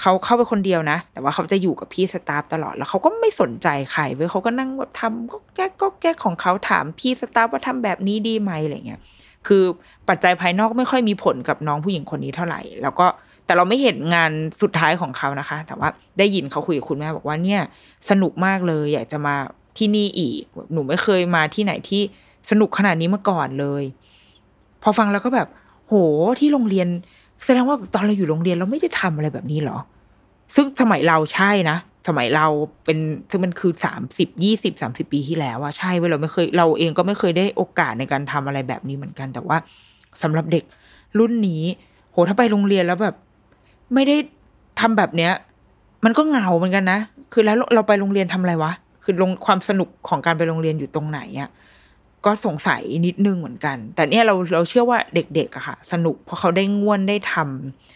B: เขาเข้าไปคนเดียวนะ แต่ว่าเขาจะอยู่กับพี่สตาฟตลอด แล้วเขาก็ไม่สนใจใครเว้ยเขาก็นั่งแบบทำก็แก๊กก็แก๊กของเขาถามพี่สตาฟว่าทำแบบนี้ดีไหมอะไรเงี้ย คือปัจจัยภายนอกไม่ค่อยมีผลกับน้องผู้หญิงคนนี้เท่าไหร่ แล้วก็แต่เราไม่เห็นงานสุดท้ายของเขานะคะ แต่ว่าได้ยินเขาคุยกับคุณแม่บอกว่าเนี่ย สนุกมากเลย อยากจะมา ที่นี่อีก หนูไม่เคยมาที่ไหนที่สนุกขนาดนี้มาก่อนเลย พอฟังแล้วก็แบบ โหที่โรงเรียน แสดงว่าตอนเราอยู่โรงเรียนเราไม่ได้ทำอะไรแบบนี้หรอ ซึ่งสมัยเราใช่นะสมัยเราเป็นซึ่งมันคือสามสิบยี่สิบสามสิบปีที่แล้วอะใช่เว้ยเราไม่เคยเราเองก็ไม่เคยได้โอกาสในการทำอะไรแบบนี้เหมือนกัน แต่ว่าสำหรับเด็กรุ่นนี้ โหถ้าไปโรงเรียนแล้วแบบ ไม่ได้ทำแบบเนี้ย มันก็เหงาเหมือนกันนะคือแล้วเราไปโรงเรียนทำอะไรวะ คือลงความสนุกของการไปโรงเรียนอยู่ตรงไหนอะก็สงสัยนิดนึงเหมือนกัน แต่เนี่ยเราเราเชื่อว่าเด็กๆอะค่ะ สนุกเพราะเขาได้ง่วนได้ท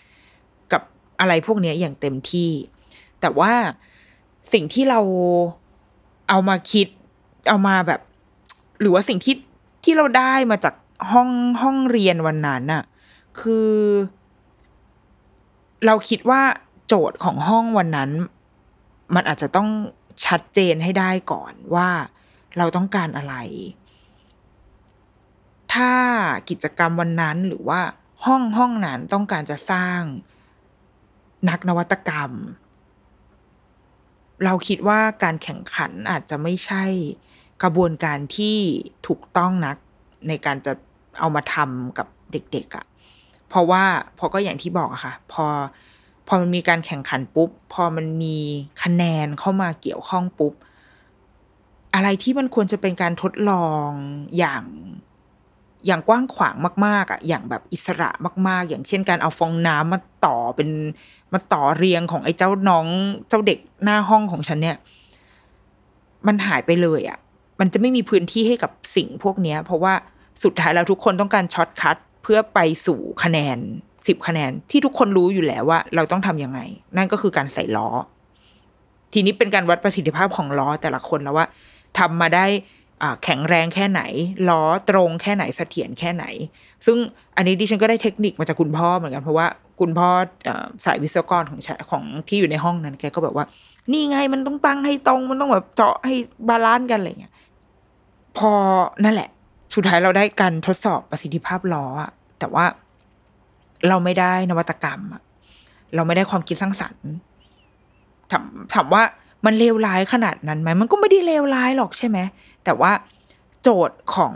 B: ำกับอะไรพวกเนี้ยอย่างเต็มที่ แต่ว่าสิ่งที่เราเอามาคิดเอามาแบบ หรือว่าสิ่งที่ที่เราได้มาจากห้องห้องเรียนวันนั้นน่ะ คือ เราคิดว่าโจทย์ของห้องวันนั้น มันอาจจะต้อง ชัดเจนให้ได้ก่อนว่าเราต้องการอะไร ถ้ากิจกรรมวันนั้นหรือว่าห้องห้องนั้นต้องการจะสร้างนักนวัตกรรม เราคิดว่าการแข่งขันอาจจะไม่ใช่กระบวนการที่ถูกต้องนักในการจะเอามาทำกับเด็กๆอะ่ะ เพราะว่าพอก็อย่างที่บอกอะค่ะ พอ พอมันมีการแข่งขันปุ๊บ พอมันมีคะแนนเข้ามาเกี่ยวข้องปุ๊บ อะไรที่มันควรจะเป็นการทดลองอย่างอย่างกว้างขวางมาก ๆอะอย่างแบบอิสระมาก ๆ อย่างเช่นการเอาฟองน้ำมาต่อเป็นมาต่อเรียงของไอ้เจ้าน้องเจ้าเด็กหน้าห้องของฉันเนี่ย มันหายไปเลยอะ มันจะไม่มีพื้นที่ให้กับสิ่งพวกเนี้ย เพราะว่าสุดท้ายแล้วทุกคนต้องการ shortcutเพื่อไปสู่คะแนน สิบคะแนนที่ทุกคนรู้อยู่แล้วว่า เราต้องทำยังไง นั่นก็คือการใส่ล้อ ทีนี้เป็นการวัดประสิทธิภาพของล้อแต่ละคนแล้วว่าทำมาได้แข็งแรงแค่ไหน ล้อตรงแค่ไหนเสถียรแค่ไหน ซึ่งอันนี้ดิฉันก็ได้เทคนิคมาจากคุณพ่อเหมือนกันเพราะว่าคุณพ่อสายวิศวกรของของที่อยู่ในห้องนั้น แกก็แบบว่า นี่ไงมันต้องตั้งให้ตรงมันต้องแบบเจาะให้ balance กันอะไรเงี้ยพอนั่นแหละ สุดท้ายเราได้การทดสอบประสิทธิภาพล้ออะแต่ว่า เราไม่ได้นวัตกรรมอะเราไม่ได้ความคิดสร้างสรรค์ถามถามว่ามันเลวร้ายขนาดนั้นไหมมันก็ไม่ได้เลวร้ายหรอกใช่ไหมแต่ว่าโจทย์ของ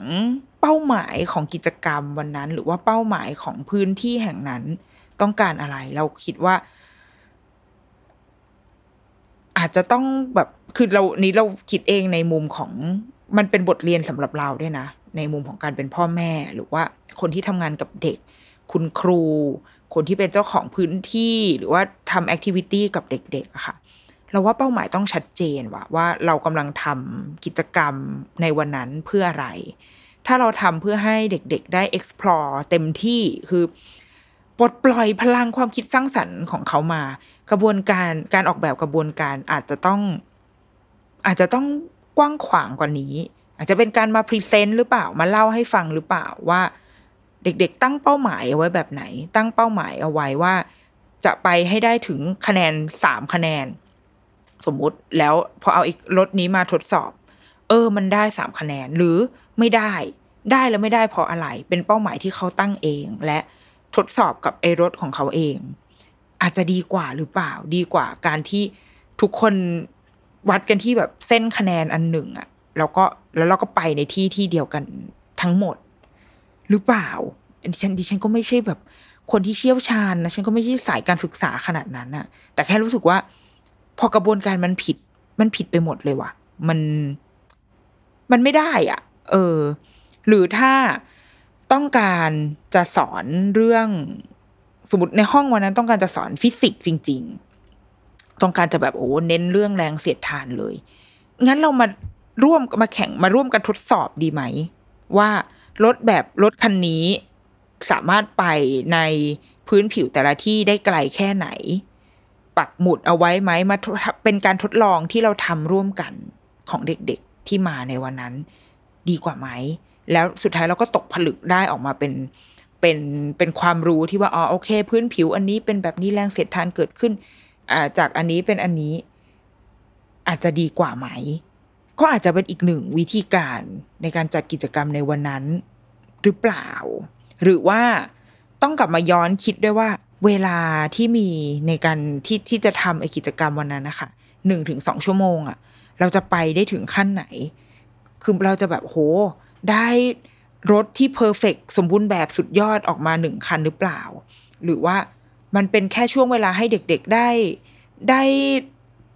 B: เป้าหมายของกิจกรรมวันนั้น หรือว่าเป้าหมายของพื้นที่แห่งนั้นต้องการอะไร เราคิดว่า อาจจะต้องแบบคือเรานี้เราคิดเองในมุมของมันเป็นบทเรียนสำหรับเราด้วยนะ ในมุมของการเป็นพ่อแม่หรือว่าคนที่ทำงานกับเด็ก คุณครู คนที่เป็นเจ้าของพื้นที่หรือว่าทำแอคทิวิตี้กับเด็กๆอะค่ะ เราว่าเป้าหมายต้องชัดเจนว่าว่าเรากำลังทำกิจกรรมในวันนั้นเพื่ออะไร ถ้าเราทำเพื่อให้เด็กๆ ได้ explore เต็มที่คือปลดปล่อยพลังความคิดสร้างสรรค์ของเขามา กระบวนการการออกแบบกระบวนการอาจจะต้อง อาจจะต้องกว้างขวางกว่านี้ อาจจะเป็นการมา present หรือเปล่ามาเล่าให้ฟังหรือเปล่าว่า เด็กๆ ตั้งเป้าหมายเอาไว้แบบไหน ตั้งเป้าหมายเอาไว้ว่า จะไปให้ได้ถึงคะแนนสามคะแนน สมมุติแล้วพอเอาอีกรถนี้มาทดสอบ เออ มันได้สามคะแนนหรือไม่ได้ได้แล้วไม่ได้เพราะอะไร เป็นเป้าหมายที่เขาตั้งเอง และทดสอบกับไอ้รถของเขาเอง อาจจะดีกว่าหรือเปล่า ดีกว่าการที่ทุกคนวัดกันที่แบบเส้นคะแนนอันหนึ่งอะแล้วก็แล้วเราก็ไปในที่ที่เดียวกันทั้งหมด หรือเปล่าดิฉันดิฉันก็ไม่ใช่แบบคนที่เชี่ยวชาญนะฉันก็ไม่ใช่สายการศึกษาขนาดนั้นอะแต่แค่รู้สึกว่า พอกระบวนการมันผิด มันผิดไปหมดเลยว่ะ มันมันไม่ได้อะ เออ หรือถ้าต้องการจะสอนเรื่องสมมติในห้องวันนั้นต้องการจะสอนฟิสิกส์จริง ๆ ต้องการจะแบบโอ้เน้นเรื่องแรงเสียดทานเลย งั้นเรามาร่วมมาแข่งมาร่วมกันทดสอบดีไหม ว่า รถแบบรถคันนี้สามารถไปในพื้นผิวแต่ละที่ได้ไกลแค่ไหน ปักหมุดเอาไว้ไหมมาเป็นการทดลองที่เราทำร่วมกันของเด็กๆที่มาในวันนั้น ดีกว่าไหม แล้วสุดท้ายเราก็ตกผลึกได้ออกมาเป็นเป็นเป็นความรู้ที่ว่าอ๋อโอเค พื้นผิวอันนี้เป็นแบบนี้แรงเสียดทานเกิดขึ้นาจากอันนี้เป็นอันนี้ อาจจะดีกว่าไหม ก็อาจจะเป็นอีกหนึ่งวิธีการในการจัดกิจกรรมในวันนั้น หรือเปล่า หรือว่าต้องกลับมาย้อนคิดด้วยว่า เวลาที่มีในการที่ที่จะทำไอกิจกรรมวันนั้นนะคะหนึ่งถึงสองชั่วโมงอะ่ะ เราจะไปได้ถึงขั้นไหน คือเราจะแบบโห ได้รถที่เพอร์เฟกสมบูรณ์แบบสุดยอดออกมาหนึ่งคันหรือเปล่า หรือว่ามันเป็นแค่ช่วงเวลาให้เด็กๆได้ ได้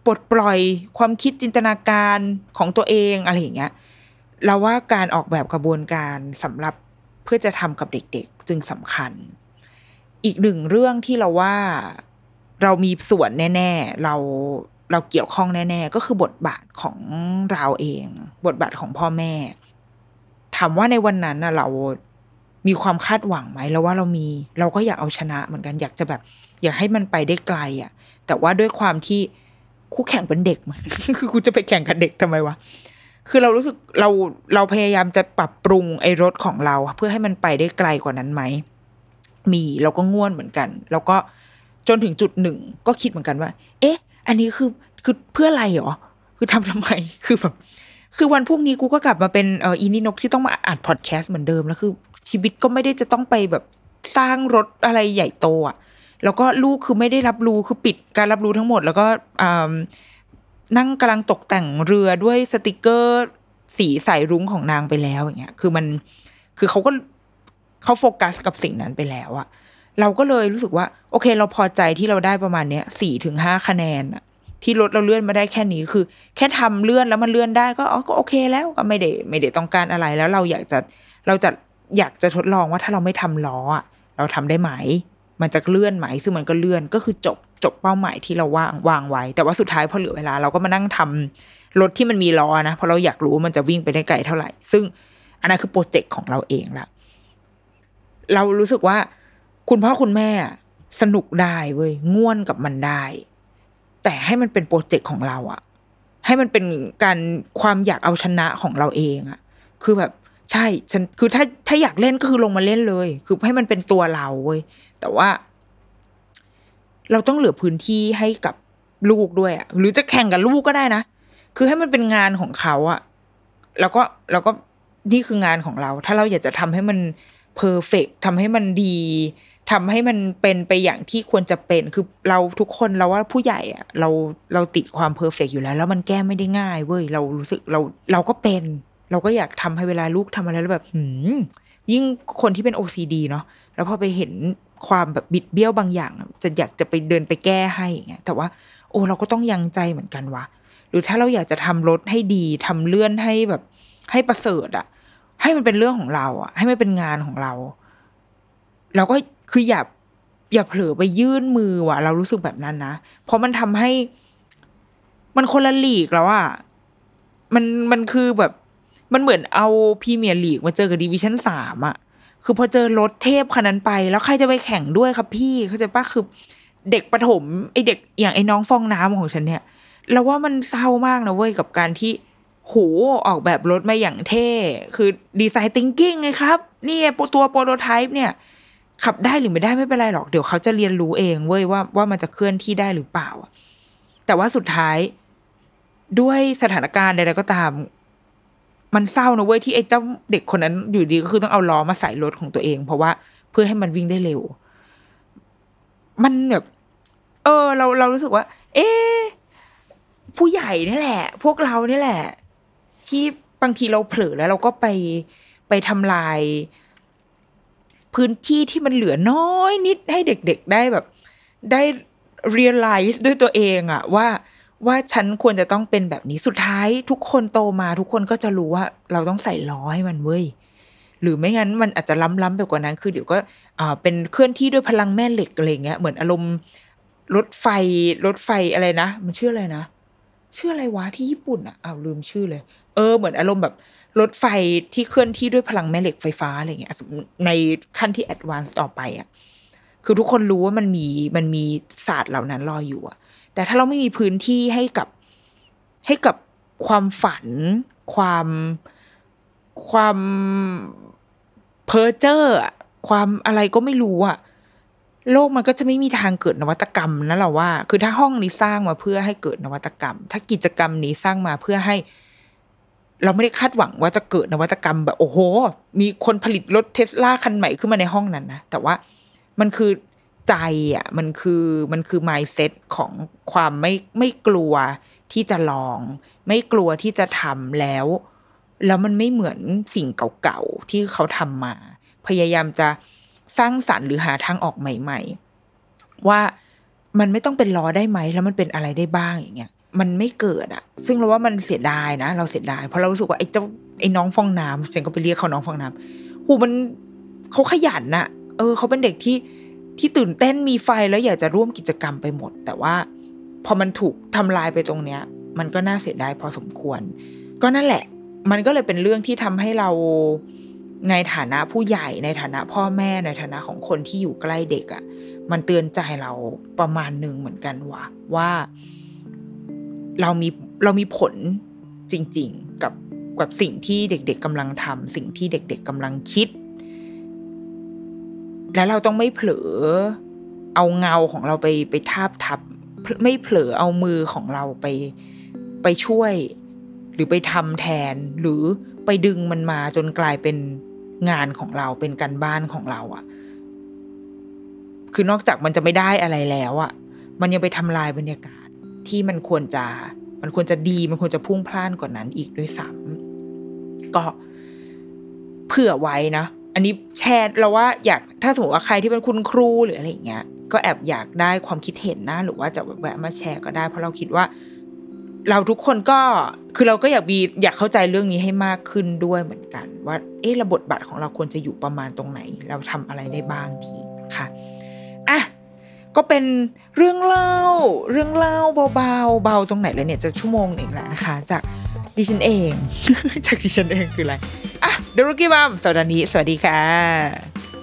B: ปลดปล่อยความคิดจินตนาการของตัวเองอะไรอย่างเงี้ยเราว่าการออกแบบกระบวนการสำหรับ เพื่อจะทำกับเด็กๆ จึงสำคัญ อีกหนึ่งเรื่องที่เราว่าเรามีส่วนแน่ ๆ เราเราเกี่ยวข้องแน่ ๆ ก็คือบทบาทของเราเอง บทบาทของพ่อแม่ถามว่าในวันนั้นนะเรามีความคาดหวังไหมแล้วว่าเรามี เราก็อยากเอาชนะเหมือนกันอยากจะแบบ อยากให้มันไปได้ไกลอะ แต่ว่าด้วยความที่คู่แข่งเป็นเด็กมันคือกูจะไปแข่งกับเด็กทำไมวะ คือเรารู้สึกเราเราพยายามจะปรับปรุงไอ้รถของเรา เพื่อให้มันไปได้ไกลกว่านั้นไหมมีเราก็ง่วนเหมือนกัน แล้วก็จนถึงจุดหนึ่งก็คิดเหมือนกันว่า เอ๊ะ อันนี้คือคือเพื่ออะไรหรอคือทำทำไมคือแบบคือวันพรุ่งนี้กูก็กลับมาเป็นเอออีนี่นกที่ต้องมาอัดพอดแคสต์เหมือนเดิมแล้วคือ ชีวิตก็ไม่ได้จะต้องไปแบบสร้างรถอะไรใหญ่โตอะแล้วก็ลูกคือไม่ได้รับรู้คือปิดการรับรู้ทั้งหมด แล้วก็อ่า นั่งกำลังตกแต่งเรือด้วยสติกเกอร์ สีสายรุ้งของนางไปแล้วอย่างเงี้ย คือมันคือเขาก็เขาโฟกัสกับสิ่งนั้นไปแล้วอะเราก็เลยรู้สึกว่า โอเค เราพอใจที่เราได้ประมาณเนี้ยสี่ถึงห้าคะแนนอะที่รถเราเลื่อนมาได้แค่นี้คือ แค่ทำเลื่อนแล้วมันเลื่อนได้ก็อ๋อก็โอเคแล้วก็ไม่ได้ไม่ได้ต้องการอะไรแล้วเราอยากจะเราจะอยากจะทดลองว่าถ้าเราไม่ทำล้ออะเราทำได้ไหม มันจะเลื่อนไหมซึ่งมันก็เลื่อนก็คือจบ จบเป้าหมายที่เราวางวางไว้ แต่ว่าสุดท้ายพอเหลือเวลาเราก็มานั่งทำรถที่มันมีล้อนะเพราะเราอยากรู้มันจะวิ่งไปได้ไกลเท่าไหร่ ซึ่งอันนั้นคือโปรเจกต์ของเราเองละเรารู้สึกว่า คุณพ่อคุณแม่สนุกได้เว้ยง่วนกับมันได้ แต่ให้มันเป็นโปรเจกต์ของเราอะให้มันเป็นการความอยากเอาชนะของเราเองอะคือแบบใช่ฉันคือถ้าถ้าอยากเล่นก็คือลงมาเล่นเลย คือให้มันเป็นตัวเราเว้ยแต่ว่า เราต้องเหลือพื้นที่ให้กับลูกด้วยอะหรือจะแข่งกับลูกก็ได้นะ คือให้มันเป็นงานของเขาอะแล้วก็แล้วก็นี่คืองานของเรา ถ้าเราอยากจะทำให้มัน perfect ทำให้มันดีทำให้มันเป็นไปอย่างที่ควรจะเป็น คือเราทุกคนเราว่าผู้ใหญ่อะเราเราติดความ perfect อยู่แล้ว แล้วมันแก้ไม่ได้ง่ายเว้ยเรารู้สึกเราเราก็เป็น เราก็อยากทำให้เวลาลูกทำอะไรแล้วแบบหืมยิ่งคนที่เป็น OCD เนาะแล้วพอไปเห็น ความแบบบิดเบี้ยวบางอย่าง จะอยากจะไปเดินไปแก้ให้อย่างเงี้ยแต่ว่า โอ้เราก็ต้องยั้งใจเหมือนกันวะหรือถ้าเราอยากจะทำรถให้ดีทำเลื่อนให้แบบ ให้ประเสริฐอะให้มันเป็นเรื่องของเราอะให้มันเป็นงานของเรา เราก็คืออย่าอย่าเผลอไปยื่นมือว่ะ เรารู้สึกแบบนั้นนะเพราะมันทำให้ มันคนละลีกแล้วอะมันมันคือแบบ มันเหมือนเอาพรีเมียร์ลีกมาเจอกับ division สามอะ คือพอเจอรถเทพคันนั้นไป แล้วใครจะไปแข่งด้วยครับพี่เข้าใจปะคือเด็กประถมไอเด็กอย่างไอ้น้องฟองน้ำของฉันเนี่ยเราว่ามันเศร้ามากนะเว้ยกับการที่โหออกแบบรถมาอย่างเท่ คือดีไซน์ทิงกิ้งไงครับนี่ตัวโปรโตไทป์เนี่ย ขับได้หรือไม่ได้ไม่เป็นไรหรอก เดี๋ยวเขาจะเรียนรู้เองเว้ยว่าว่ามันจะเคลื่อนที่ได้หรือเปล่าแต่ว่าสุดท้ายด้วยสถานการณ์ใดๆก็ตาม มันเศร้านะเว้ยที่ไอ้เจ้าเด็กคนนั้นอยู่ดีก็คือต้องเอาล้อมาใส่รถของตัวเอง เพราะว่าเพื่อให้มันวิ่งได้เร็ว มันแบบ เออ เราเรารู้สึกว่า เอ๊ผู้ใหญ่นี่แหละ พวกเรานี่แหละ ที่บางทีเราเผลอแล้ว เราก็ไปไปทำลาย พื้นที่ที่มันเหลือน้อยนิดให้เด็ก ๆ ได้แบบ ได้ realize ด้วยตัวเองอะว่า ว่าฉันควรจะต้องเป็นแบบนี้สุดท้ายทุกคนโตมาทุกคนก็จะรู้ว่าเราต้องใส่ล้อให้มันเว้ยหรือไม่งั้นมันอาจจะล้ำๆไปกว่านั้น คือเดี๋ยวก็อ่าเป็นเคลื่อนที่ด้วยพลังแม่เหล็กอะไรเงี้ยเหมือนอารมณ์รถไฟรถไฟอะไรนะ มันชื่ออะไรนะชื่ออะไรวะที่ญี่ปุ่นอะอ้าวลืมชื่อเลย เออ เหมือนอารมณ์แบบรถไฟที่เคลื่อนที่ด้วยพลังแม่เหล็กไฟฟ้าอะไรเงี้ยในขั้นที่แอดวานซ์ต่อไปอะคือทุกคนรู้ว่ามันมีมันมีศาสตร์เหล่านั้นรออยู่อะ แต่ถ้าเราไม่มีพื้นที่ให้กับให้กับความฝัน ความความเพ้อเจ้อความอะไรก็ไม่รู้อะโลกมันก็จะไม่มีทางเกิดนวัตกรรมนะเราว่า คือถ้าห้องนี้สร้างมาเพื่อให้เกิดนวัตกรรม ถ้ากิจกรรมนี้สร้างมาเพื่อให้ เราไม่ได้คาดหวังว่าจะเกิดนวัตกรรมแบบโอ้โห มีคนผลิตรถเทสลาคันใหม่ขึ้นมาในห้องนั้นนะแต่ว่ามันคือ ใจอะมันคือมันคือ mindset ของความไม่ไม่กลัวที่จะลอง ไม่กลัวที่จะทำแล้ว แล้วมันไม่เหมือนสิ่งเก่าๆที่เขาทำมา พยายามจะสร้างสรรค์หรือหาทางออกใหม่ ๆ ว่ามันไม่ต้องเป็นล้อได้ไหม แล้วมันเป็นอะไรได้บ้างอย่างเงี้ยมันไม่เกิดอะซึ่งเราว่ามันเสียดายนะ เราเสียดายเพราะเรารู้สึกว่าไอ้เจ้าไอ้น้องฟองน้ำฉันก็ไปเรียกเขาน้องฟองน้ำหูมันเขาขยันน่ะ เออ เขาเป็นเด็กที่ ที่ตื่นเต้นมีไฟแล้วอยากจะร่วมกิจกรรมไปหมด แต่ว่าพอมันถูกทำลายไปตรงเนี้ย มันก็น่าเสียดายพอสมควร ก็นั่นแหละ มันก็เลยเป็นเรื่องที่ทำให้เราในฐานะผู้ใหญ่ในฐานะพ่อแม่ในฐานะของคนที่อยู่ใกล้เด็กอะ่ะ มันเตือนใจเราประมาณหนึ่งเหมือนกันว่าว่า เรามีเรามีผลจริง ๆ กับกับสิ่งที่เด็ก ๆกำลังทำสิ่งที่เด็ก ๆกำลังคิด และเราต้องไม่เผลอเอาเงาของเราไปไปทาบทับ ไม่เผลอเอามือของเราไปไปช่วย หรือไปทำแทน หรือไปดึงมันมาจนกลายเป็นงานของเราเป็นการบ้านของเราอะ่ะ คือนอกจากมันจะไม่ได้อะไรแล้วอะ่ะ มันยังไปทำลายบรรยากาศที่มันควรจะ มันควรจะดีมันควรจะพุ่งพล่านกว่านั้นอีกด้วยซ้ำก็เผื่อไว้นะ อันนี้แชร์เราว่าอยากถ้าสมมติว่าใครที่เป็นคุณครูหรืออะไรอย่างเงี้ยก็แอบอยากได้ความคิดเห็นนะหรือว่าจะแวะมาแชร์ก็ได้ เพราะเราคิดว่า เราทุกคนก็คือเราก็อยากมีอยากเข้าใจเรื่องนี้ให้มากขึ้นด้วยเหมือนกัน ว่า เออระบบบาทของเราควรจะอยู่ประมาณตรงไหน เราทำอะไรได้บ้างดีค่ะอะ ก็เป็นเรื่องเล่า เรื่องเล่าเบาๆ เบาตรงไหนเลยเนี่ยจะชั่วโมงเองแหละนะคะ จากดิฉันเอง จากดิฉันเองคืออะไร อะเดรุกี้บัมสัปดาห์นี้ สวัสดีค่ะ